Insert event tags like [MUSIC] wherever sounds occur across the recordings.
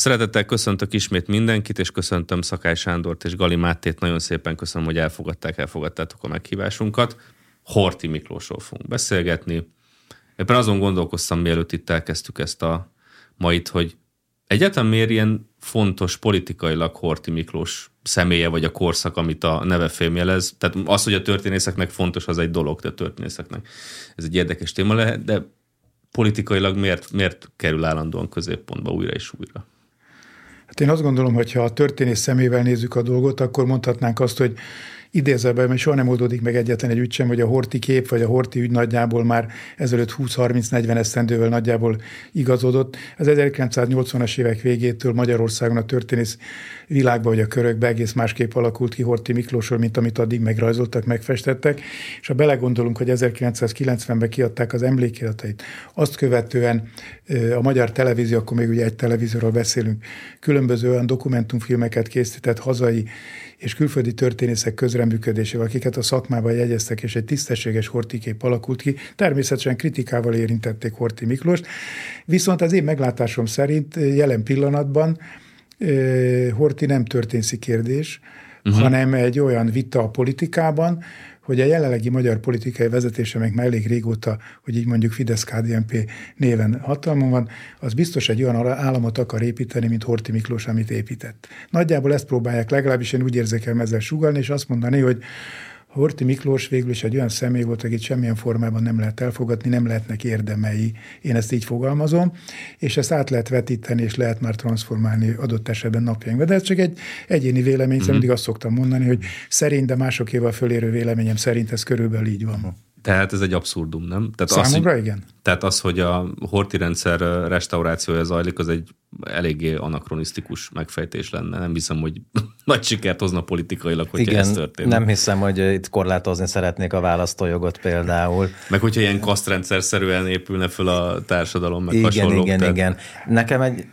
Szeretettel köszöntök ismét mindenkit, és köszöntöm Szakály Sándort és Gali Máttét. Nagyon szépen köszönöm, hogy elfogadták, elfogadtátok a meghívásunkat. Horti Miklósról fogunk beszélgetni. Ebben azon gondolkoztam, mielőtt itt elkezdtük ezt a mait, hogy egyáltalán miért ilyen fontos politikailag Horti Miklós személye, vagy a korszak, amit a neve fémjelez. Tehát az, hogy a történészeknek fontos, az egy dolog, de a történészeknek ez egy érdekes téma lehet, de politikailag miért, miért kerül állandóan középpontba újra és újra? Hát én azt gondolom, hogy ha a történész szemével nézzük a dolgot, akkor mondhatnánk azt, hogy idézőben, mert soha nem oldódik meg egyetlen egy ügy sem, hogy a Horti kép vagy a Horti ügy nagyjából már ezelőtt 20-30-40 esztendővel nagyjából igazodott. Az 1980-as évek végétől Magyarországon a történész világban vagy a körökbe egész másképp alakult ki Horti Miklósról, mint amit addig megrajzoltak, megfestettek. És ha belegondolunk, hogy 1990-ben kiadták az emlékiratait, azt követően a magyar televízió, akkor még ugye egy televízióról beszélünk, különböző olyan dokumentumfilmeket készített hazai és külföldi történészek közreműködésével, akiket a szakmában jegyeztek, és egy tisztességes hortikép alakult ki. Természetesen kritikával érintették Horti Miklós, viszont az én meglátásom szerint jelen pillanatban Horti nem történészi kérdés, uh-huh. hanem egy olyan vita a politikában, hogy a jelenlegi magyar politikai vezetése meg már elég régóta, hogy így mondjuk fidesz KDNP néven hatalmon van, az biztos egy olyan államot akar építeni, mint Horti Miklós, amit épített. Nagyjából ezt próbálják, legalábbis én úgy érzékelem ezzel sugalni, és azt mondani, hogy Horti Miklós végül is egy olyan személy volt, akit semmilyen formában nem lehet elfogadni, nem lehetnek érdemei. Én ezt így fogalmazom, és ezt át lehet vetíteni, és lehet már transformálni adott esetben napjainkban. De ez csak egy egyéni vélemény, mm-hmm. mindig azt szoktam mondani, hogy szerint, de másokéval fölérő véleményem szerint ez körülbelül így van. Tehát ez egy abszurdum, nem? Tehát Számomra az, hogy, igen. Tehát az, hogy a horti rendszer restaurációja zajlik, az egy eléggé anakronisztikus megfejtés lenne. Nem hiszem, hogy nagy sikert hozna politikailag, hogy ez történik. nem hiszem, hogy itt korlátozni szeretnék a választójogot például. Meg hogyha ilyen kasztrendszer-szerűen épülne föl a társadalom, meg igen, hasonlók. Igen, tehát... igen. Nekem egy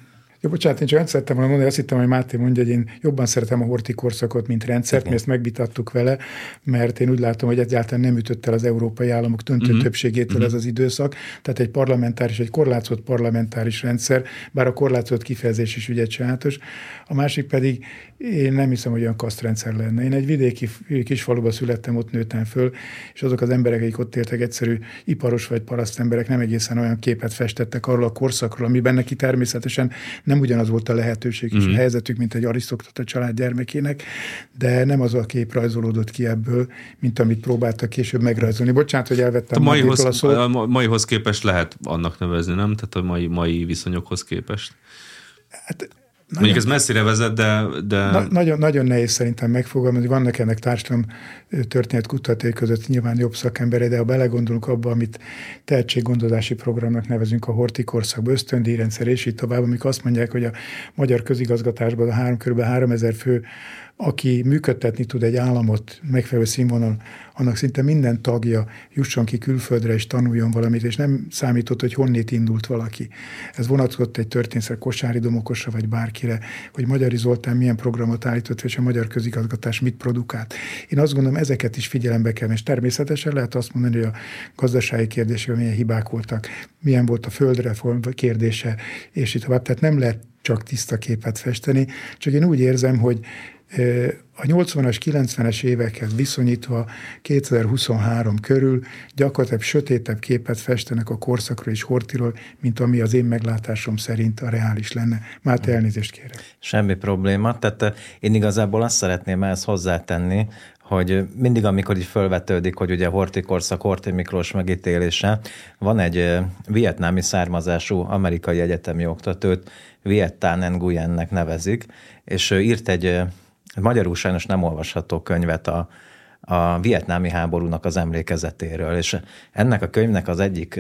jó, bocsánat, én csak azt szerettem volna mondani, azt hittem, hogy Máté mondja, hogy én jobban szeretem a horti korszakot, mint rendszert, mi ezt megvitattuk vele, mert én úgy látom, hogy egyáltalán nem ütött el az európai államok döntő uh-huh. többségétől uh-huh. ez az időszak. Tehát egy parlamentáris, egy korlátozott parlamentáris rendszer, bár a korlátozott kifejezés is ügyet sajátos. A másik pedig én nem hiszem, hogy olyan kasztrendszer lenne. Én egy vidéki kisfaluba születtem, ott nőttem föl, és azok az emberek, akik ott éltek, egyszerű iparos vagy paraszt emberek nem egészen olyan képet festettek arról a korszakról, amiben neki természetesen nem ugyanaz volt a lehetőség és mm. a mhm. helyzetük, mint egy arisztokrata család gyermekének, de nem az a kép rajzolódott ki ebből, mint amit próbáltak később megrajzolni. Bocsánat, hogy elvettem a maihoz, a szót. A maihoz képest lehet annak nevezni, nem? Tehát a mai, mai viszonyokhoz képest. Hát nagyon, Mondjuk ez messzire vezet, de... de... Na, nagyon, nagyon nehéz szerintem megfogalmazni. Vannak ennek társadalom történet kutatói között nyilván jobb szakemberek, de ha belegondolunk abba, amit tehetséggondozási programnak nevezünk a horti korszakban, ösztöndíjrendszer és így tovább, amik azt mondják, hogy a magyar közigazgatásban a három, kb. 3000 fő aki működtetni tud egy államot megfelelő színvonal, annak szinte minden tagja jusson ki külföldre és tanuljon valamit, és nem számított, hogy honnét indult valaki. Ez vonatkozott egy történetre Kosári Domokosra vagy bárkire, hogy Magyari Zoltán milyen programot állított, és a magyar közigazgatás mit produkált. Én azt gondolom, ezeket is figyelembe kell, és természetesen lehet azt mondani, hogy a gazdasági kérdések milyen hibák voltak, milyen volt a földreform kérdése, és így tovább. Tehát nem lehet csak tiszta képet festeni, csak én úgy érzem, hogy a 80-as, 90-es évekhez viszonyítva 2023 körül gyakorlatilag sötétebb képet festenek a korszakról és Hortiról, mint ami az én meglátásom szerint a reális lenne. Már te elnézést kérek. Semmi probléma. Tehát én igazából azt szeretném ezt hozzátenni, hogy mindig, amikor így fölvetődik, hogy ugye Horti korszak, Horti Miklós megítélése, van egy vietnámi származású amerikai egyetemi oktatót, Vietnam Nguyennek nevezik, és írt egy magyarul sajnos nem olvasható könyvet a, a vietnámi háborúnak az emlékezetéről, és ennek a könyvnek az egyik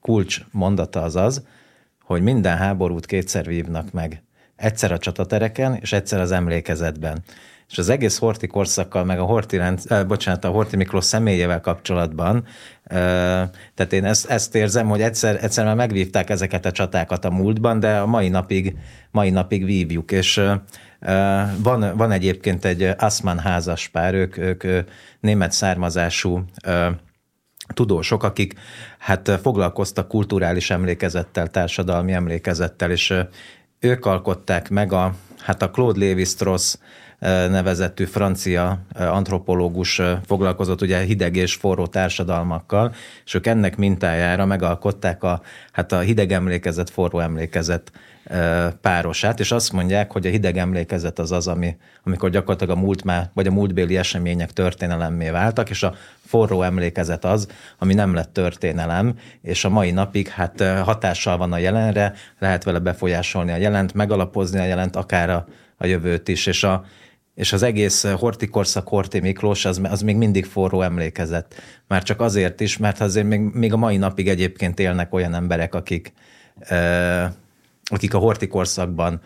kulcs mondata az az, hogy minden háborút kétszer vívnak meg. Egyszer a csatatereken, és egyszer az emlékezetben. És az egész Horti korszakkal, meg a Horti, rend, eh, bocsánat, a Horti Miklós személyével kapcsolatban, eh, tehát én ezt, ezt érzem, hogy egyszer, egyszer már megvívták ezeket a csatákat a múltban, de a mai napig, mai napig vívjuk, és van, van egyébként egy Asman házas pár, ők, ők német származású tudósok, akik hát foglalkoztak kulturális emlékezettel, társadalmi emlékezettel, és ők alkották meg a, hát a Claude Lévi-Strauss nevezetű francia antropológus foglalkozott ugye hideg és forró társadalmakkal, és ők ennek mintájára megalkották a, hát a hideg emlékezet, forró emlékezet párosát, és azt mondják, hogy a hideg emlékezet az az, ami, amikor gyakorlatilag a múlt már, vagy a múltbéli események történelemmé váltak, és a forró emlékezet az, ami nem lett történelem, és a mai napig hát hatással van a jelenre, lehet vele befolyásolni a jelent, megalapozni a jelent, akár a, a jövőt is, és a, és az egész hortikorszak Horti Miklós az, az még mindig forró emlékezet. Már csak azért is, mert azért még, még a mai napig egyébként élnek olyan emberek, akik, akik a hortikorszakban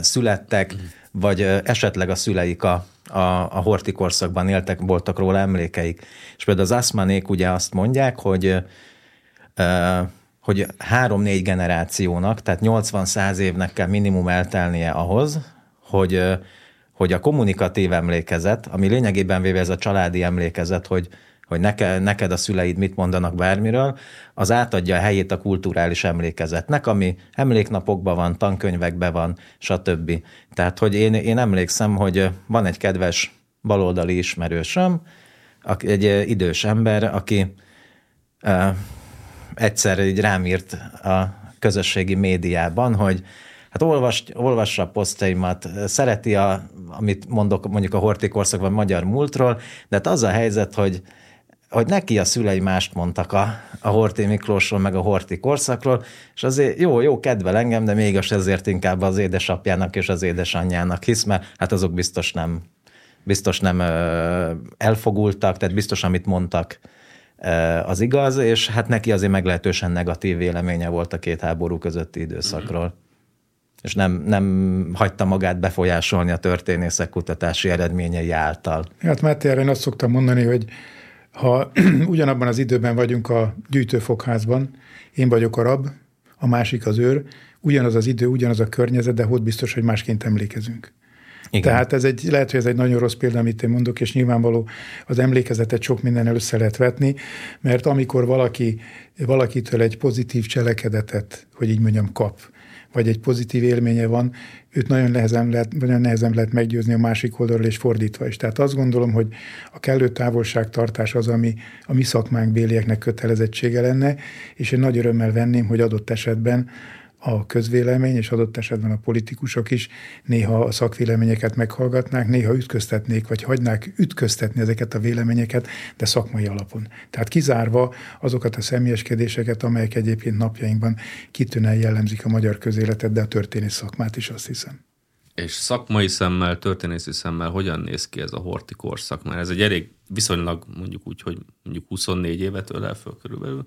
születtek, vagy esetleg a szüleik a, a, a hortikorszakban éltek, voltak róla emlékeik. És például az aszmanék ugye azt mondják, hogy hogy három-négy generációnak, tehát 80-100 évnek kell minimum eltelnie ahhoz, hogy hogy a kommunikatív emlékezet, ami lényegében véve ez a családi emlékezet, hogy, hogy neked, neked a szüleid mit mondanak bármiről, az átadja a helyét a kulturális emlékezetnek, ami emléknapokban van, tankönyvekben van, stb. Tehát, hogy én, én emlékszem, hogy van egy kedves baloldali ismerősöm, egy idős ember, aki egyszer így rám írt a közösségi médiában, hogy hát olvas, olvassa a posztjaimat, szereti, a, amit mondok mondjuk a hortikorszakban magyar múltról, de hát az a helyzet, hogy hogy neki a szülei mást mondtak a, a Horti Miklósról, meg a Horti korszakról, és azért jó, jó kedvel engem, de mégis ezért inkább az édesapjának és az édesanyjának hisz, mert hát azok biztos nem, biztos nem ö, elfogultak, tehát biztos, amit mondtak, az igaz, és hát neki azért meglehetősen negatív véleménye volt a két háború közötti időszakról és nem, nem hagyta magát befolyásolni a történészek kutatási eredményei által. Hát Máté, én azt szoktam mondani, hogy ha [CLEARS THROAT] ugyanabban az időben vagyunk a gyűjtőfokházban, én vagyok a rab, a másik az őr, ugyanaz az idő, ugyanaz a környezet, de ott biztos, hogy másként emlékezünk. Igen. Tehát ez egy, lehet, hogy ez egy nagyon rossz példa, amit én mondok, és nyilvánvaló az emlékezetet sok minden össze lehet vetni, mert amikor valaki, valakitől egy pozitív cselekedetet, hogy így mondjam, kap, vagy egy pozitív élménye van, őt nagyon nehezen lehet, nagyon nehezen lehet meggyőzni a másik oldalról, és fordítva is. Tehát azt gondolom, hogy a kellő távolságtartás az, ami a mi szakmánk bélieknek kötelezettsége lenne, és én nagy örömmel venném, hogy adott esetben a közvélemény, és adott esetben a politikusok is néha a szakvéleményeket meghallgatnák, néha ütköztetnék, vagy hagynák ütköztetni ezeket a véleményeket, de szakmai alapon. Tehát kizárva azokat a személyeskedéseket, amelyek egyébként napjainkban kitűnően jellemzik a magyar közéletet, de a történész szakmát is azt hiszem. És szakmai szemmel, történészi szemmel hogyan néz ki ez a horti korszak? Mert ez egy elég viszonylag mondjuk úgy, hogy mondjuk 24 évet ölel föl körülbelül,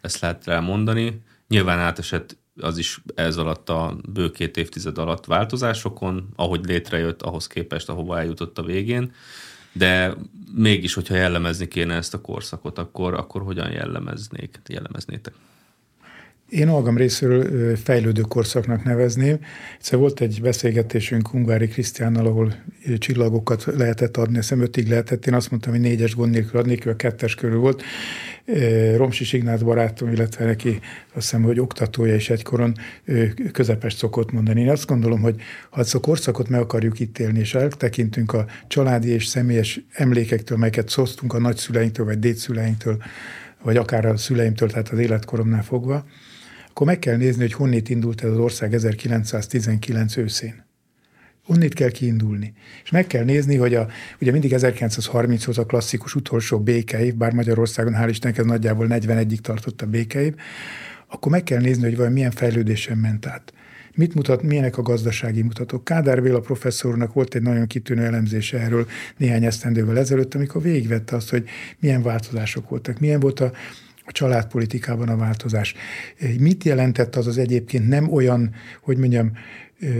ezt lehet rá mondani. Nyilván átesett az is ez alatt a bő két évtized alatt változásokon, ahogy létrejött, ahhoz képest, ahova eljutott a végén, de mégis, hogyha jellemezni kéne ezt a korszakot, akkor, akkor hogyan jellemeznék, jellemeznétek? Én magam részéről fejlődő korszaknak nevezném. Egyszer volt egy beszélgetésünk Ungvári Krisztiánnal, ahol csillagokat lehetett adni, szem ötig lehetett. Én azt mondtam, hogy négyes gond nélkül adnék, ő a kettes körül volt. Romsi Ignác barátom, illetve neki azt hiszem, hogy oktatója is egykoron közepes szokott mondani. Én azt gondolom, hogy ha ezt a korszakot meg akarjuk itt élni, és eltekintünk a családi és személyes emlékektől, melyeket szoztunk a nagyszüleinktől, vagy dédszüleinktől, vagy akár a szüleimtől, tehát az életkoromnál fogva, akkor meg kell nézni, hogy honnét indult ez az ország 1919 őszén. Onnét kell kiindulni. És meg kell nézni, hogy a, ugye mindig 1930 hoz a klasszikus utolsó békeév, bár Magyarországon hál' Istennek ez nagyjából 41-ig tartott a békeév, akkor meg kell nézni, hogy vajon milyen fejlődésen ment át. Mit mutat, milyenek a gazdasági mutatók? Kádár Béla professzornak volt egy nagyon kitűnő elemzése erről néhány esztendővel ezelőtt, amikor végigvette azt, hogy milyen változások voltak, milyen volt a, a családpolitikában a változás. Mit jelentett az az egyébként nem olyan, hogy mondjam,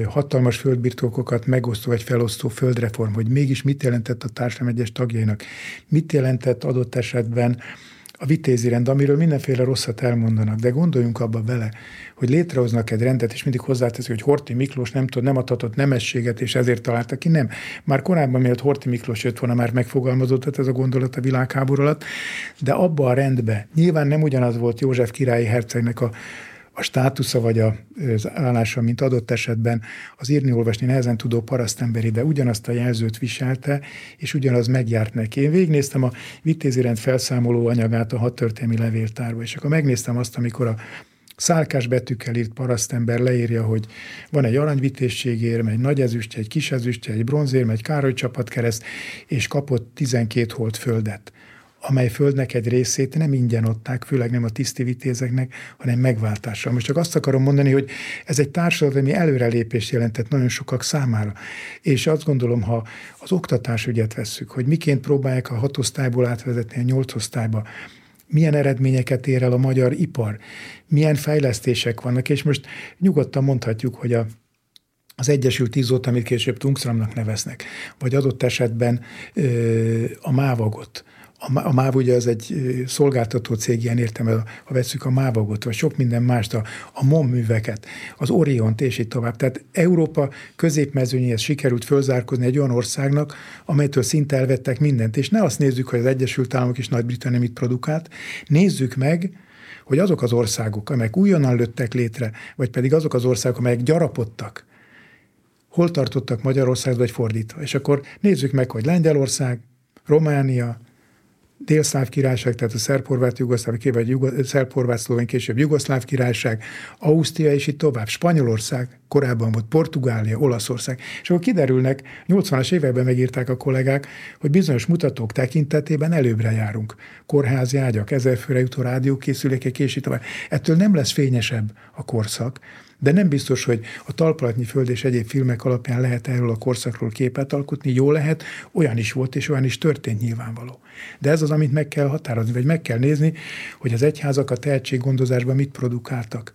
hatalmas földbirtokokat megosztó vagy felosztó földreform, hogy mégis mit jelentett a társadalom egyes tagjainak, mit jelentett adott esetben a vitézi rend, amiről mindenféle rosszat elmondanak, de gondoljunk abba bele, hogy létrehoznak egy rendet, és mindig hozzáteszik, hogy Horti Miklós nem tud, nem adhatott nemességet, és ezért találta ki. Nem. Már korábban, mielőtt Horti Miklós jött volna, már megfogalmazott ez a gondolat a világháború alatt, de abba a rendbe, nyilván nem ugyanaz volt József királyi hercegnek a a státusza vagy az állása, mint adott esetben az írni-olvasni nehezen tudó parasztemberi, de ugyanazt a jelzőt viselte, és ugyanaz megjárt neki. Én végignéztem a vitézi rend felszámoló anyagát a hat történelmi levéltárba, és akkor megnéztem azt, amikor a szálkás betűkkel írt parasztember leírja, hogy van egy aranyvitészségérm, egy nagy ezüstje, egy kis ezüstje, egy bronzérm, egy Károly csapatkereszt, és kapott 12 holt földet amely földnek egy részét nem ingyen adták, főleg nem a tiszti vitézeknek, hanem megváltással. Most csak azt akarom mondani, hogy ez egy társadalmi előrelépés jelentett nagyon sokak számára. És azt gondolom, ha az oktatás ügyet vesszük, hogy miként próbálják a hatosztályból átvezetni a nyolcosztályba, milyen eredményeket ér el a magyar ipar, milyen fejlesztések vannak, és most nyugodtan mondhatjuk, hogy a az Egyesült Izzót, amit később Tungstramnak neveznek, vagy adott esetben ö, a mávagot, a MÁV ugye az egy szolgáltató cég, ilyen értem, ha veszük a mávagot, vagy sok minden mást, a, a MOM műveket, az Oriont, és így tovább. Tehát Európa középmezőnyéhez sikerült fölzárkozni egy olyan országnak, amelytől szinte elvettek mindent. És ne azt nézzük, hogy az Egyesült Államok és Nagy-Britannia mit produkált, nézzük meg, hogy azok az országok, amelyek újonnan lőttek létre, vagy pedig azok az országok, amelyek gyarapodtak, hol tartottak Magyarország, vagy fordítva. És akkor nézzük meg, hogy Lengyelország, Románia, Délszláv királyság, tehát a szerb-horvát jugoszláv, vagy Jugo- szerb-horvát szlovén, később Jugoszláv királyság, Ausztria és itt tovább, Spanyolország, korábban volt Portugália, Olaszország. És akkor kiderülnek, 80-as években megírták a kollégák, hogy bizonyos mutatók tekintetében előbbre járunk. Kórházi ágyak, ezerfőre jutó rádiókészülékek, és így tovább. Ettől nem lesz fényesebb a korszak, de nem biztos, hogy a talpalatnyi föld és egyéb filmek alapján lehet erről a korszakról képet alkotni. Jó lehet, olyan is volt, és olyan is történt nyilvánvaló. De ez az, amit meg kell határozni, vagy meg kell nézni, hogy az egyházak a tehetséggondozásban mit produkáltak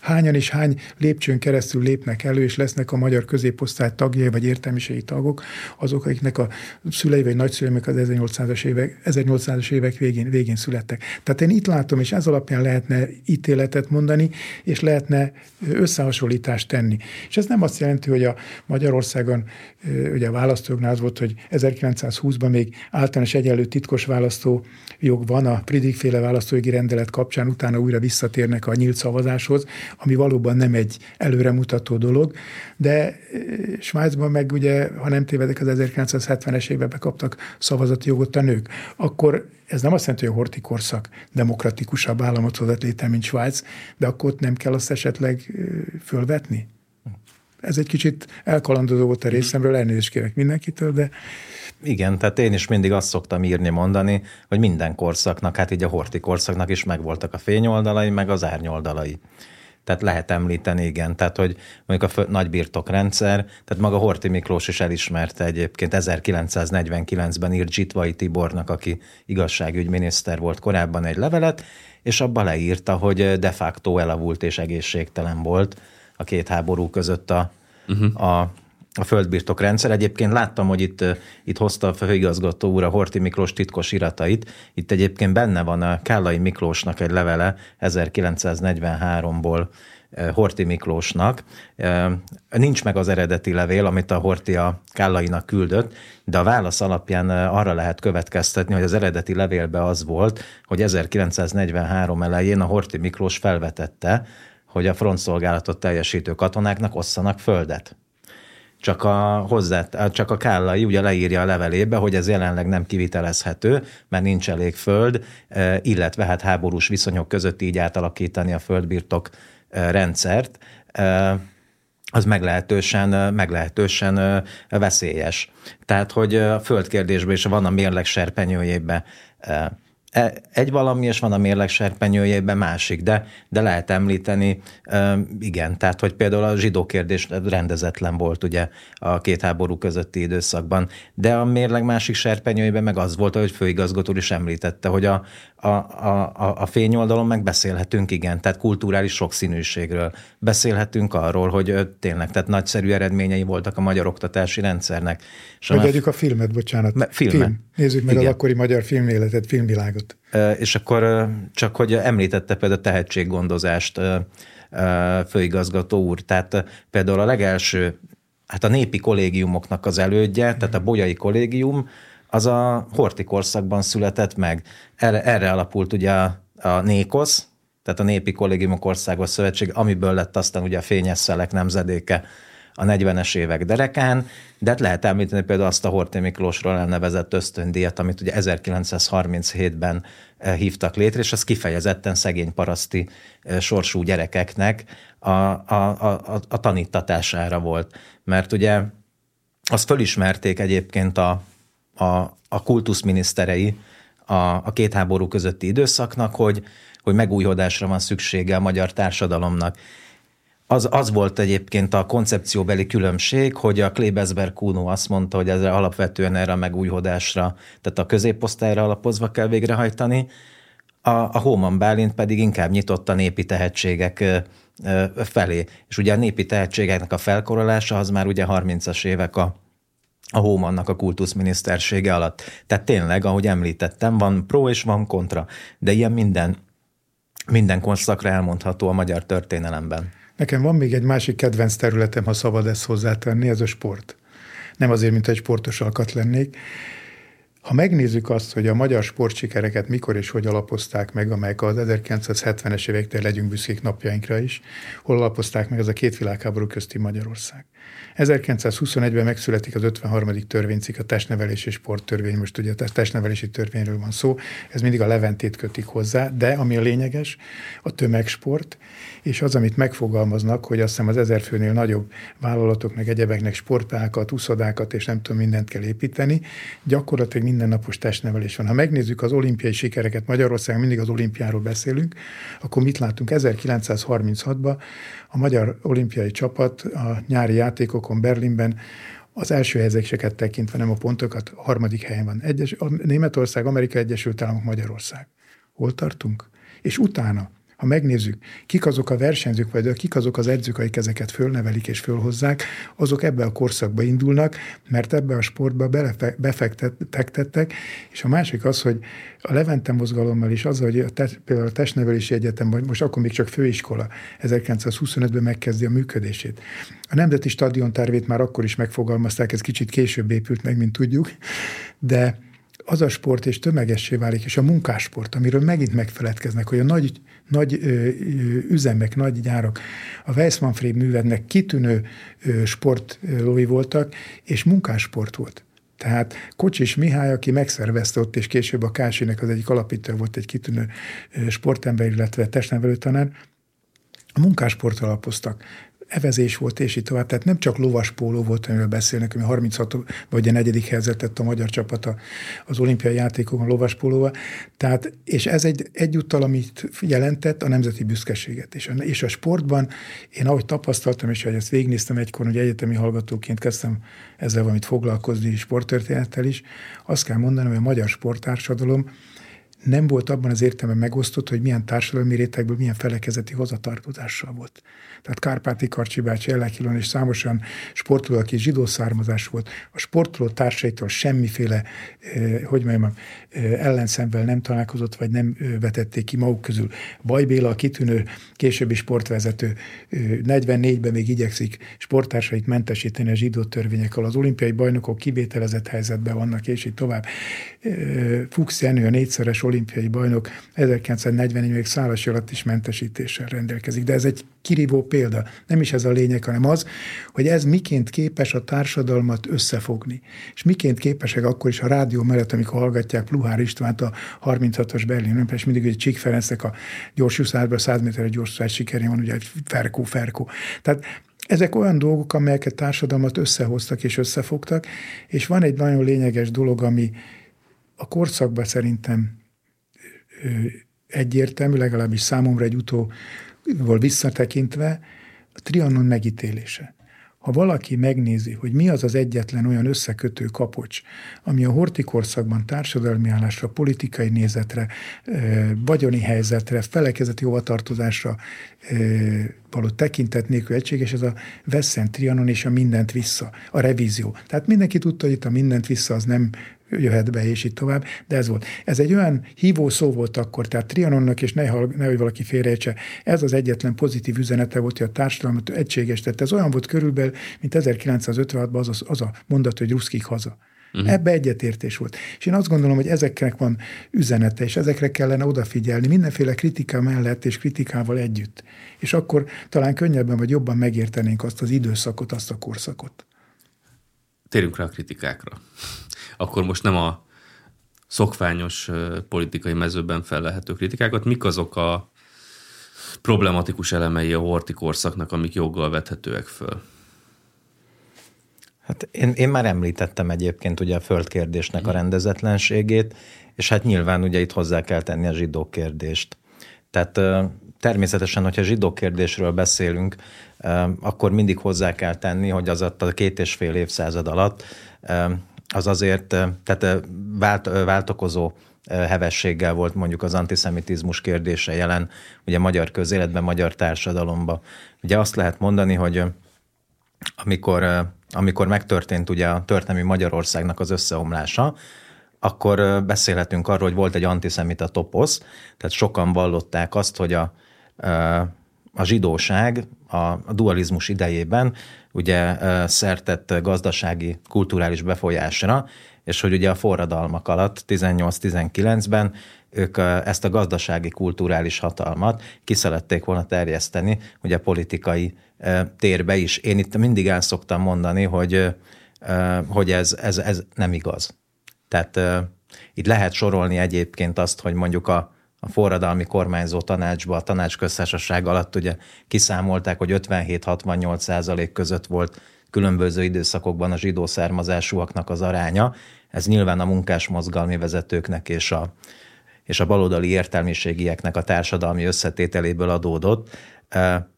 hányan és hány lépcsőn keresztül lépnek elő, és lesznek a magyar középosztály tagjai, vagy értelmiségi tagok, azok, akiknek a szülei vagy nagyszüleimek az 1800-as évek, 1800-as évek végén, végén születtek. Tehát én itt látom, és ez alapján lehetne ítéletet mondani, és lehetne összehasonlítást tenni. És ez nem azt jelenti, hogy a Magyarországon ugye a választójognál az volt, hogy 1920-ban még általános egyenlő titkos választó jog van a Pridig-féle választójogi rendelet kapcsán, utána újra visszatérnek a nyílt szavazáshoz, ami valóban nem egy előremutató dolog, de eh, Svájcban meg ugye, ha nem tévedek, az 1970-es években kaptak szavazati jogot a nők. Akkor ez nem azt jelenti, hogy a horti korszak demokratikusabb államot hozott létre, mint Svájc, de akkor ott nem kell azt esetleg eh, fölvetni? Ez egy kicsit elkalandozó volt a részemről, elnézést kérek mindenkitől, de igen, tehát én is mindig azt szoktam írni, mondani, hogy minden korszaknak, hát így a horti korszaknak is megvoltak a fényoldalai, meg az árnyoldalai. Tehát lehet említeni, igen. Tehát, hogy mondjuk a nagy birtokrendszer, tehát maga Horti Miklós is elismerte egyébként 1949-ben írt Zsitvai Tibornak, aki igazságügyminiszter volt korábban egy levelet, és abba leírta, hogy de facto elavult és egészségtelen volt a két háború között a, uh-huh. a a földbirtok rendszer. Egyébként láttam, hogy itt, itt hozta a főigazgató úr a Horti Miklós titkos iratait. Itt egyébként benne van a Kállai Miklósnak egy levele 1943-ból Horti Miklósnak. Nincs meg az eredeti levél, amit a Horti a Kállainak küldött, de a válasz alapján arra lehet következtetni, hogy az eredeti levélbe az volt, hogy 1943 elején a Horti Miklós felvetette, hogy a frontszolgálatot teljesítő katonáknak osszanak földet csak a, hozzá, csak a Kállai ugye leírja a levelébe, hogy ez jelenleg nem kivitelezhető, mert nincs elég föld, e, illetve hát háborús viszonyok között így átalakítani a földbirtok e, rendszert, e, az meglehetősen, meglehetősen veszélyes. Tehát, hogy a földkérdésben is van a mérleg serpenyőjében E, egy valami, és van a mérleg serpenyőjében másik, de, de lehet említeni, igen, tehát hogy például a zsidó kérdés rendezetlen volt ugye a két háború közötti időszakban, de a mérleg másik serpenyőjében meg az volt, hogy főigazgató is említette, hogy a, a, a, a fényoldalon meg beszélhetünk, igen, tehát kulturális sokszínűségről. Beszélhetünk arról, hogy tényleg, tehát nagyszerű eredményei voltak a magyar oktatási rendszernek. Megegyük a filmet, bocsánat. Filmet. Film. Nézzük meg igen. az akkori magyar filméletet, filmvilágot. És akkor csak, hogy említette például a tehetséggondozást főigazgató úr, tehát például a legelső, hát a népi kollégiumoknak az elődje, tehát a bolyai kollégium, az a horti korszakban született meg. Erre, erre alapult ugye a, a Nékosz, tehát a Népi Kollégiumok Országos Szövetség, amiből lett aztán ugye a Fényes Szelek nemzedéke a 40-es évek derekán, de hát lehet említeni például azt a Horthy Miklósról elnevezett ösztöndíjat, amit ugye 1937-ben eh, hívtak létre, és az kifejezetten szegény paraszti eh, sorsú gyerekeknek a, a, a, a tanítatására volt. Mert ugye azt fölismerték egyébként a, a, a kultuszminiszterei a, a két háború közötti időszaknak, hogy, hogy megújhodásra van szüksége a magyar társadalomnak. Az, az volt egyébként a koncepcióbeli különbség, hogy a Klebesberg Kuno azt mondta, hogy ezre alapvetően erre a megújhodásra, tehát a középosztályra alapozva kell végrehajtani, a, a Hóman Bálint pedig inkább nyitott a népi tehetségek felé. És ugye a népi tehetségeknek a felkorolása az már ugye 30-as évek a, a Hómannak a kultuszminisztersége alatt. Tehát tényleg, ahogy említettem, van pro és van kontra, de ilyen minden, minden konszakra elmondható a magyar történelemben. Nekem van még egy másik kedvenc területem, ha szabad ezt hozzátenni, ez a sport. Nem azért, mint egy sportos alkat lennék. Ha megnézzük azt, hogy a magyar sportsikereket mikor és hogy alapozták meg, amelyek az 1970-es évektől legyünk büszkék napjainkra is, hol alapozták meg az a két világháború közti Magyarország. 1921-ben megszületik az 53. törvénycikk, a testnevelési sporttörvény, most ugye a testnevelési törvényről van szó, ez mindig a leventét kötik hozzá, de ami a lényeges, a tömegsport, és az, amit megfogalmaznak, hogy azt hiszem az ezer főnél nagyobb vállalatoknak, egyebeknek sportpákat, uszodákat és nem tudom, mindent kell építeni, gyakorlatilag mindennapos testnevelés van. Ha megnézzük az olimpiai sikereket, Magyarországon mindig az olimpiáról beszélünk, akkor mit látunk? 1936-ban a magyar olimpiai csapat a nyári játékokon Berlinben az első helyezéseket tekintve, nem a pontokat, a harmadik helyen van. Egyes, a Németország, Amerika Egyesült Államok, Magyarország. Hol tartunk? És utána ha megnézzük, kik azok a versenyzők, vagy kik azok az edzők, akik ezeket fölnevelik és fölhozzák, azok ebbe a korszakba indulnak, mert ebbe a sportba befektettek, és a másik az, hogy a Levente mozgalommal is az, hogy a te, például a testnevelési egyetem, vagy most akkor még csak főiskola 1925-ben megkezdi a működését. A Nemzeti Stadion tervét már akkor is megfogalmazták, ez kicsit később épült meg, mint tudjuk, de az a sport és tömegessé válik, és a munkássport, amiről megint megfeledkeznek, hogy a nagy, nagy ö, üzemek, nagy gyárak, a Weissmanfried művednek kitűnő ö, sportlói voltak, és munkássport volt. Tehát Kocsis Mihály, aki megszervezte ott, és később a Kásinek az egyik alapító volt egy kitűnő sportember, illetve testnevelő tanár, a munkásport alapoztak evezés volt, és így tovább. Tehát nem csak lovaspóló volt, amiről beszélnek, ami 36 vagy a negyedik helyzetet a magyar csapata az olimpiai játékokon lovaspólóval. Tehát, és ez egy egyúttal, amit jelentett a nemzeti büszkeséget. És a, és a sportban én ahogy tapasztaltam, és hogy ezt végignéztem egykor, hogy egyetemi hallgatóként kezdtem ezzel valamit foglalkozni, sporttörténettel is, azt kell mondanom, hogy a magyar sporttársadalom nem volt abban az értelemben megosztott, hogy milyen társadalmi rétegből milyen felekezeti hozatartozással volt. Tehát Kárpáti Karcsi bácsi, Ellekilon és számosan sportoló, aki zsidó származás volt. A sportoló társaitól semmiféle, eh, hogy mondjam, ellenszemvel nem találkozott, vagy nem vetették ki maguk közül. Baj Béla, a kitűnő későbbi sportvezető, eh, 44-ben még igyekszik sporttársait mentesíteni a zsidó törvényekkel. Az olimpiai bajnokok kivételezett helyzetben vannak, és így tovább. Fuchs Jenő, a négyszeres olimpiai bajnok 1944 még szállasi alatt is mentesítéssel rendelkezik. De ez egy kirívó példa. Nem is ez a lényeg, hanem az, hogy ez miként képes a társadalmat összefogni. És miként képesek akkor is a rádió mellett, amikor hallgatják Pluhár Istvánt a 36-os Berlin és mindig egy Csík Ferencnek a gyors 100 méterre gyors sikerén van, ugye Ferkó, Ferkó. Tehát ezek olyan dolgok, amelyek a társadalmat összehoztak és összefogtak, és van egy nagyon lényeges dolog, ami a korszakban szerintem egyértelmű, legalábbis számomra egy utóval visszatekintve, a Trianon megítélése. Ha valaki megnézi, hogy mi az az egyetlen olyan összekötő kapocs, ami a horti korszakban társadalmi állásra, politikai nézetre, vagyoni helyzetre, felekezeti hovatartozásra való tekintet nélkül egységes, ez a Veszent Trianon és a mindent vissza, a revízió. Tehát mindenki tudta, hogy itt a mindent vissza az nem jöhet be, és így tovább, de ez volt. Ez egy olyan hívó szó volt akkor, tehát Trianonnak, és ne, nehogy valaki félrejtse, ez az egyetlen pozitív üzenete volt, hogy a társadalmat egységes tett. Ez olyan volt körülbelül, mint 1956-ban az, az a mondat, hogy ruszkik haza. Uh-huh. Ebbe egyetértés volt. És én azt gondolom, hogy ezeknek van üzenete, és ezekre kellene odafigyelni mindenféle kritika mellett és kritikával együtt. És akkor talán könnyebben vagy jobban megértenénk azt az időszakot, azt a korszakot. Térjünk rá a kritikákra. Akkor most nem a szokványos politikai mezőben fellehető kritikákat, mik azok a problematikus elemei a horti korszaknak, amik joggal vethetőek föl? Hát én, én már említettem egyébként ugye a földkérdésnek a rendezetlenségét, és hát nyilván ugye itt hozzá kell tenni a zsidó kérdést. Tehát természetesen, hogyha zsidó kérdésről beszélünk, akkor mindig hozzá kell tenni, hogy az a két és fél évszázad alatt az azért, tehát vált, váltokozó hevességgel volt mondjuk az antiszemitizmus kérdése jelen ugye magyar közéletben, magyar társadalomban. Ugye azt lehet mondani, hogy amikor, amikor megtörtént ugye a történelmi Magyarországnak az összeomlása, akkor beszélhetünk arról, hogy volt egy antiszemita toposz, tehát sokan vallották azt, hogy a, a zsidóság a dualizmus idejében ugye szertett gazdasági, kulturális befolyásra, és hogy ugye a forradalmak alatt 18-19-ben ők ezt a gazdasági, kulturális hatalmat kiszerették volna terjeszteni, ugye politikai térbe is. Én itt mindig el szoktam mondani, hogy, hogy ez, ez, ez nem igaz. Tehát itt lehet sorolni egyébként azt, hogy mondjuk a, a forradalmi kormányzó tanácsba, a tanácsköztársaság alatt ugye kiszámolták, hogy 57-68 százalék között volt különböző időszakokban a zsidó származásúaknak az aránya. Ez nyilván a munkás mozgalmi vezetőknek és a, és a baloldali értelmiségieknek a társadalmi összetételéből adódott,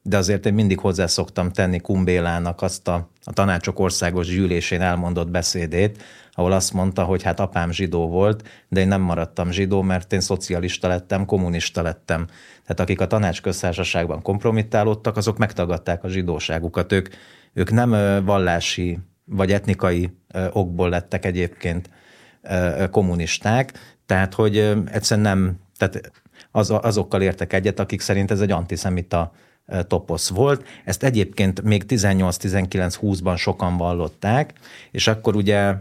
de azért én mindig hozzá szoktam tenni Kumbélának azt a, a tanácsok országos gyűlésén elmondott beszédét, ahol azt mondta, hogy hát apám zsidó volt, de én nem maradtam zsidó, mert én szocialista lettem, kommunista lettem. Tehát akik a tanácsköztársaságban kompromittálódtak, azok megtagadták a zsidóságukat. Ők, ők nem vallási vagy etnikai okból lettek egyébként kommunisták, tehát hogy egyszerűen nem, tehát az, azokkal értek egyet, akik szerint ez egy antiszemita toposz volt. Ezt egyébként még 18-19-20-ban sokan vallották, és akkor ugye